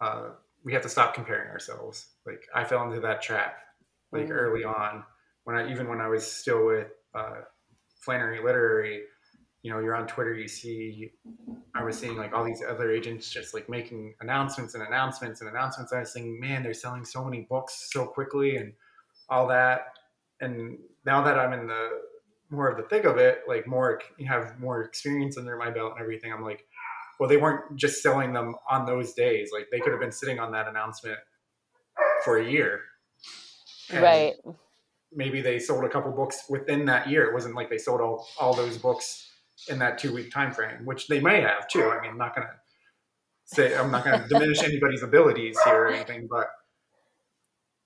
uh we have to stop comparing ourselves like i fell into that trap like Mm. early on when i even when i was still with uh flannery literary you know you're on twitter you see i was seeing like all these other agents just like making announcements and announcements and announcements i was thinking man they're selling so many books so quickly and all that. And now that i'm in the more of the thick of it like more you have more experience under my belt and everything i'm like well they weren't just selling them on those days. Like they could have been sitting on that announcement for a year. And right. maybe they sold a couple books within that year. It wasn't like they sold all, all those books in that two week time frame which they may have too i mean i'm not gonna say i'm not gonna diminish anybody's abilities here or anything but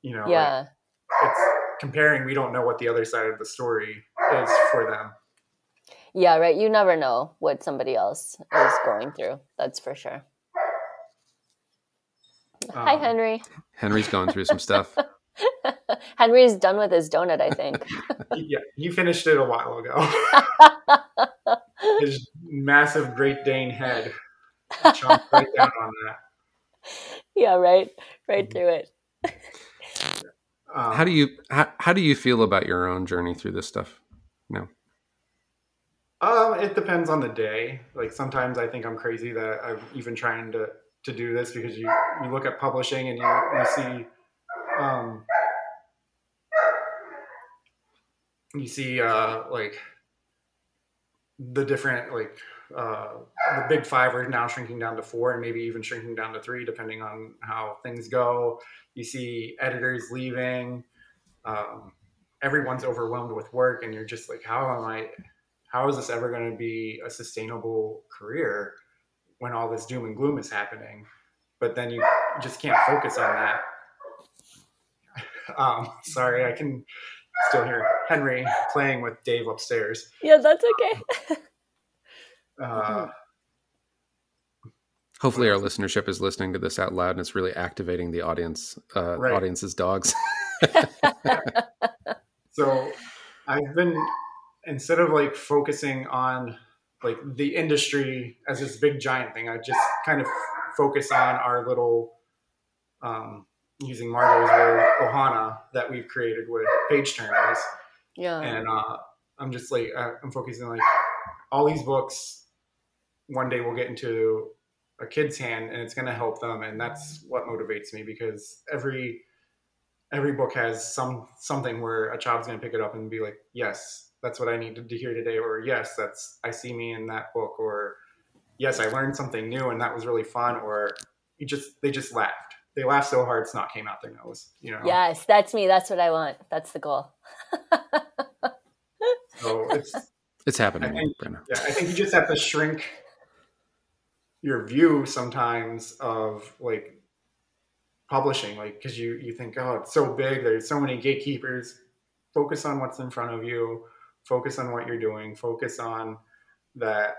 you know like, Yeah. it's comparing we don't know what the other side of the story is for them Yeah, right. You never know what somebody else is going through. That's for sure. Hi, Um, Henry. Henry's going through some stuff. *laughs* Henry's done with his donut, I think. *laughs* yeah he finished it a while ago *laughs* his massive great dane head chomped right down on that yeah, right. Right through it. um, How do you how, how do you feel about your own journey through this stuff? No. Um, it depends on the day. Like sometimes I think I'm crazy that I'm even trying to to do this because you you look at publishing and you you see um you see uh like the different like uh the big five are now shrinking down to four and maybe even shrinking down to three depending on how things go. You see editors leaving. Um everyone's overwhelmed with work and you're just like how am i how is this ever going to be a sustainable career when all this doom and gloom is happening? But then you just can't focus on that. *laughs* Um, sorry i can still hear henry playing with dave upstairs Yeah, that's okay. uh, *laughs* Hopefully, our listenership is listening to this out loud and it's really activating the audience uh, Right. audience's dogs. *laughs* *laughs* so i've been instead of like focusing on like the industry as this big giant thing i just kind of focus on our little um, using margot's word ohana that we've created with page turners. Yeah. and uh, i'm just like uh, i'm focusing like all these books one day will get into a kid's hand and it's going to help them. And that's what motivates me because every every book has some something where a child's going to pick it up and be like yes that's what i needed to hear today or yes that's i see me in that book or yes i learned something new and that was really fun or you just they just laughed they laugh so hard snot came out their nose you know Yes, that's me. That's what I want. That's the goal. *laughs* so it's It's happening, I think- Brenna. Yeah, I think you just have to shrink your view sometimes of like publishing like because you you think oh it's so big there's so many gatekeepers focus on what's in front of you focus on what you're doing focus on that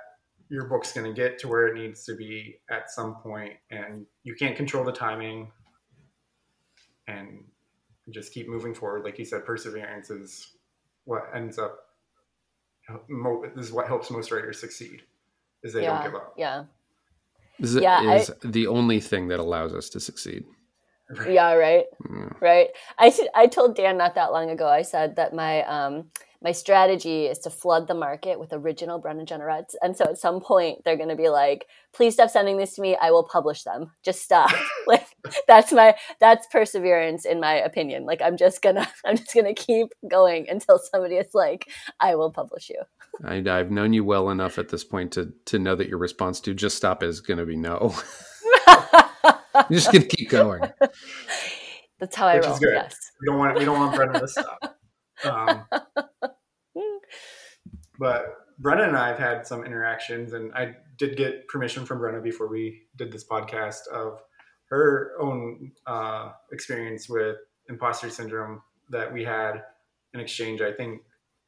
your book's going to get to where it needs to be at some point and you can't control the timing and just keep moving forward like you said perseverance is what ends up this is what helps most writers succeed is they yeah, don't give up Yeah. Is, Yeah, is the only thing that allows us to succeed. Yeah, right. Mm. Right. I told Dan not that long ago. I said that my um my strategy is to flood the market with original Brenna Jeannerets, and so at some point they're going to be like, "Please stop sending these to me. I will publish them. Just stop." *laughs* *laughs* like that's my that's perseverance in my opinion. Like I'm just gonna *laughs* I'm just gonna keep going until somebody is like, "I will publish you." I, I've known you well enough at this point to to know that your response to just stop is going to be no. You're just going to keep going. that's how I Which is roll. good. Yes. we don't want we don't want Brenna to stop. Um, but Brenna and I have had some interactions, and I did get permission from Brenna before we did this podcast of her own uh, experience with imposter syndrome that we had in exchange. I think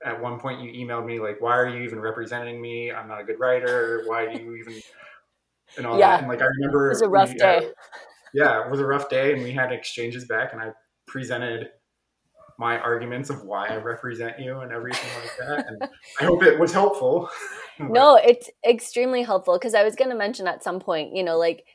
at one point you emailed me like, "Why are you even representing me? I'm not a good writer. Why do you even?" *laughs* And all Yeah. that. And like I remember, It was a rough had- day. yeah, it was a rough day, and we had exchanges back, and I presented my arguments of why I represent you and everything like that. And I hope it was helpful. *laughs* no it's extremely helpful because i was going to mention at some point you know like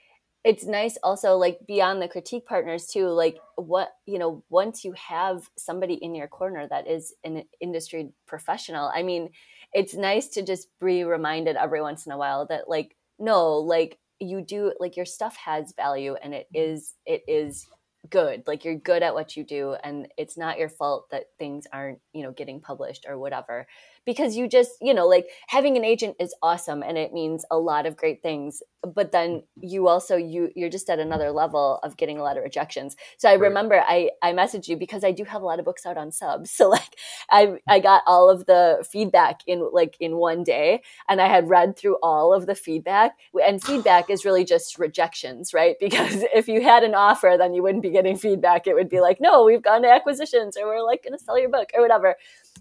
it's nice also like beyond the critique partners too like what you know once you have somebody in your corner that is an industry professional i mean it's nice to just be reminded every once in a while that like no like you do like your stuff has value and it mm-hmm. is it is good like you're good at what you do and it's not your fault that things aren't you know getting published or whatever because you just you know like having an agent is awesome and it means a lot of great things but then you also you you're just at another level of getting a lot of rejections. So i Right. remember i i messaged you because i do have a lot of books out on subs *laughs* so like i i got all of the feedback in like in one day and i had read through all of the feedback. And feedback is really just rejections right? *laughs* Because if you had an offer then you wouldn't be getting feedback. It would be like no we've gone to acquisitions or we're like going to sell your book or whatever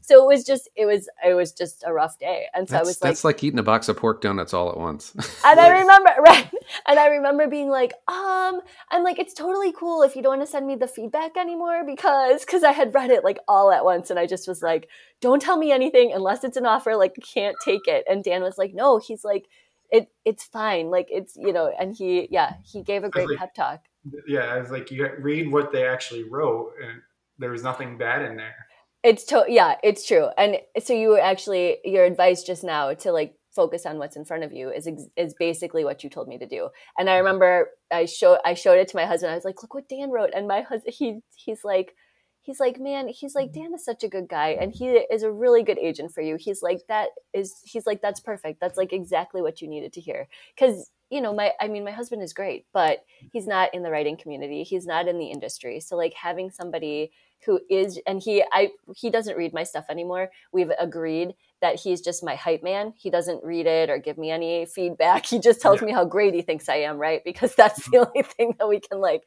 so it was just it was it was just a rough day and so i was like that's like eating a box of pork donuts all at once. and I *laughs* remember, *laughs* right. And I remember being like, um, I'm like, it's totally cool if you don't want to send me the feedback anymore because, because I had read it like all at once and I just was like, don't tell me anything unless it's an offer, like, can't take it. And Dan was like, no, he's like, it, it's fine. Like, it's, you know, and he, yeah, he gave a great like- pep talk. yeah, I was like, you read what they actually wrote, and there was nothing bad in there. It's to yeah, it's true. And so you actually your advice just now to like focus on what's in front of you is ex- is basically what you told me to do. And I mm-hmm. remember I showed I showed it to my husband. I was like, "Look what Dan wrote." And my husband he he's like he's like, "Man, he's like Dan is such a good guy and he is a really good agent for you." He's like, "That is he's like that's perfect. That's like exactly what you needed to hear." Cuz you know, my I mean my husband is great, but he's not in the writing community. He's not in the industry. So like having somebody who is and he I he doesn't read my stuff anymore. We've agreed that he's just my hype man. He doesn't read it or give me any feedback. He just tells Yeah. me how great he thinks I am, right? Because that's the only thing that we can like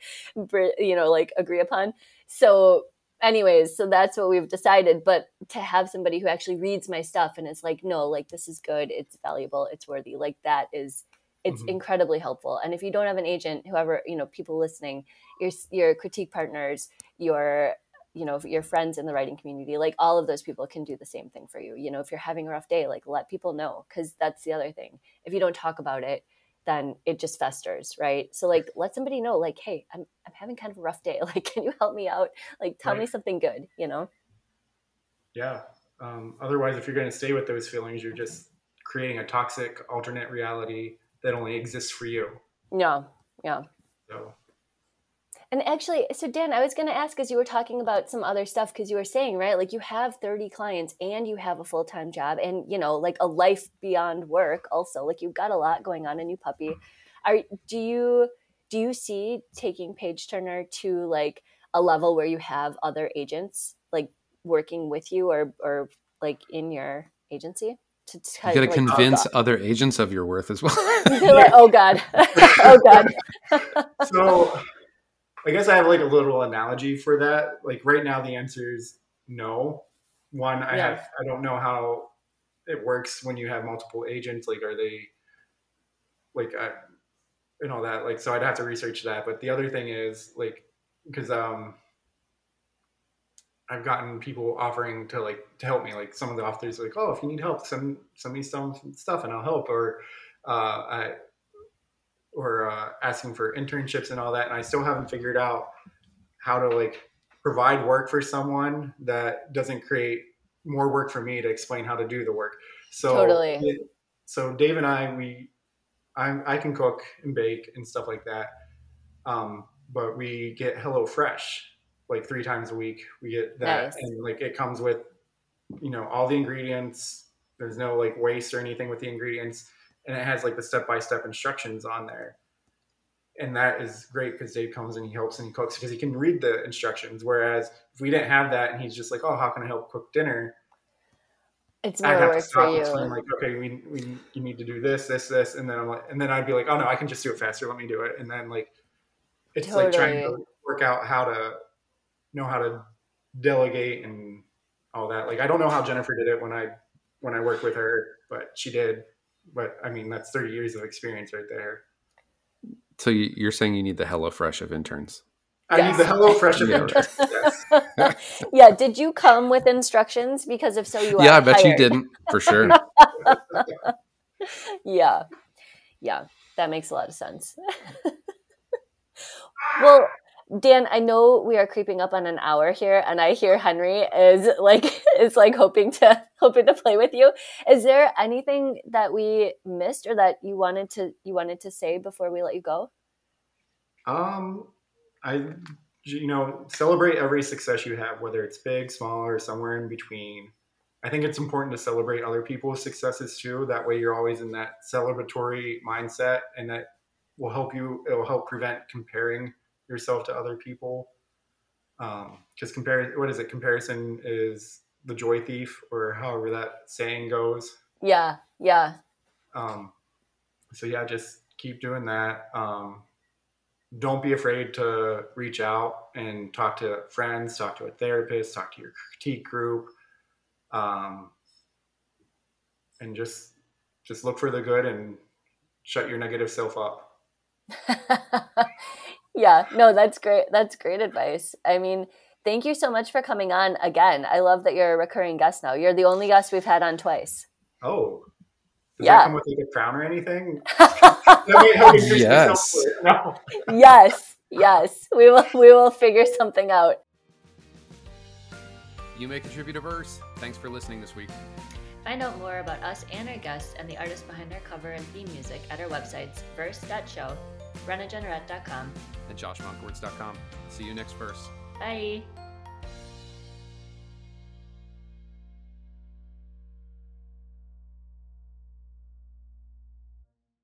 you know like agree upon. So anyways, so that's what we've decided, but to have somebody who actually reads my stuff and is like, "No, like this is good. It's valuable. It's worthy." Like that is it's Mhm. incredibly helpful. And if you don't have an agent, whoever, you know, people listening, your your critique partners, your you know your friends in the writing community like all of those people can do the same thing for you. You know if you're having a rough day like let people know because that's the other thing. If you don't talk about it then it just festers right? So like *laughs* let somebody know like hey i'm, I'm having kind of a rough day. *laughs* Like can you help me out? Like tell me something good you know? Yeah. Um, otherwise, if you're going to stay with those feelings, you're just creating a toxic alternate reality that only exists for you. yeah. Yeah. So And actually, so Dan, I was going to ask as you were talking about some other stuff because you were saying, right, like you have 30 clients and you have a full time job and, you know, like a life beyond work also. Like you've got a lot going on, a new puppy. Are do you do you see taking Page Turner to like a level where you have other agents like working with you or or like in your agency to you got to convince other agents of your worth as well. *laughs* like, oh god, *laughs* oh god. *laughs* so, I guess I have like a little analogy for that. Like right now, the answer is no. One, I yeah. have I don't know how it works when you have multiple agents. Like, are they like I, and all that? Like, so I'd have to research that. But the other thing is like because um I've gotten people offering to like to help me. Like some of the authors are like, oh, if you need help, send send me some stuff and I'll help. Or uh, I or uh, asking for internships and all that. And I still haven't figured out how to like provide work for someone that doesn't create more work for me to explain how to do the work. So totally. It, so Dave and I, we, I, I can cook and bake and stuff like that. Um, but we get Hello Fresh like three times a week. We get that, nice. and like it comes with, you know, all the ingredients. There's no like waste or anything with the ingredients, and it has like the step by step instructions on there. And that is great because Dave comes and he helps and he cooks because he can read the instructions. Whereas if we didn't have that and he's just like, "Oh, how can I help cook dinner?" It's more work for you. like, okay, we, we you need to do this, this, this, and then I'm like, and then I'd be like, oh no, I can just do it faster. Let me do it. And then like, it's totally. like trying to work out how to know how to delegate and all that. Like I don't know how Jennifer did it when I when I worked with her, but she did. But I mean, that's 30 years of experience right there. So you're saying you need the Hello Fresh of interns? I yes. need the Hello Fresh of interns. *laughs* Yes. yeah. Did you come with instructions? Because if so, you yeah. I bet hired. you didn't for *laughs* sure. yeah. Yeah. That makes a lot of sense. *laughs* well, Dan, I know we are creeping up on an hour here, and I hear Henry is like *laughs* is like hoping to *laughs* hoping to play with you. Is there anything that we missed or that you wanted to you wanted to say before we let you go? Um, I you know celebrate every success you have, whether it's big, small, or somewhere in between. I think it's important to celebrate other people's successes too. That way, you're always in that celebratory mindset, and that will help you. It will help prevent comparing yourself to other people. Because um, compare what is it? Comparison is the joy thief or however that saying goes. Yeah yeah. Um, so yeah just keep doing that. Um, don't be afraid to reach out and talk to friends talk to a therapist talk to your critique group. Um, and just just look for the good and shut your negative self up *laughs* yeah, no, that's great. That's great advice. I mean, thank you so much for coming on again. I love that you're a recurring guest now. You're the only guest we've had on twice. Oh, does yeah. that come with like a crown or anything? *laughs* yes. No. yes, yes. We will. We will figure something out. You may contribute a verse. Thanks for listening this week. Find out more about us and our guests and the artists behind our cover and theme music at our websites verse.show brennajeannerets.com, and joshmonkwords.com. See you next verse. Bye.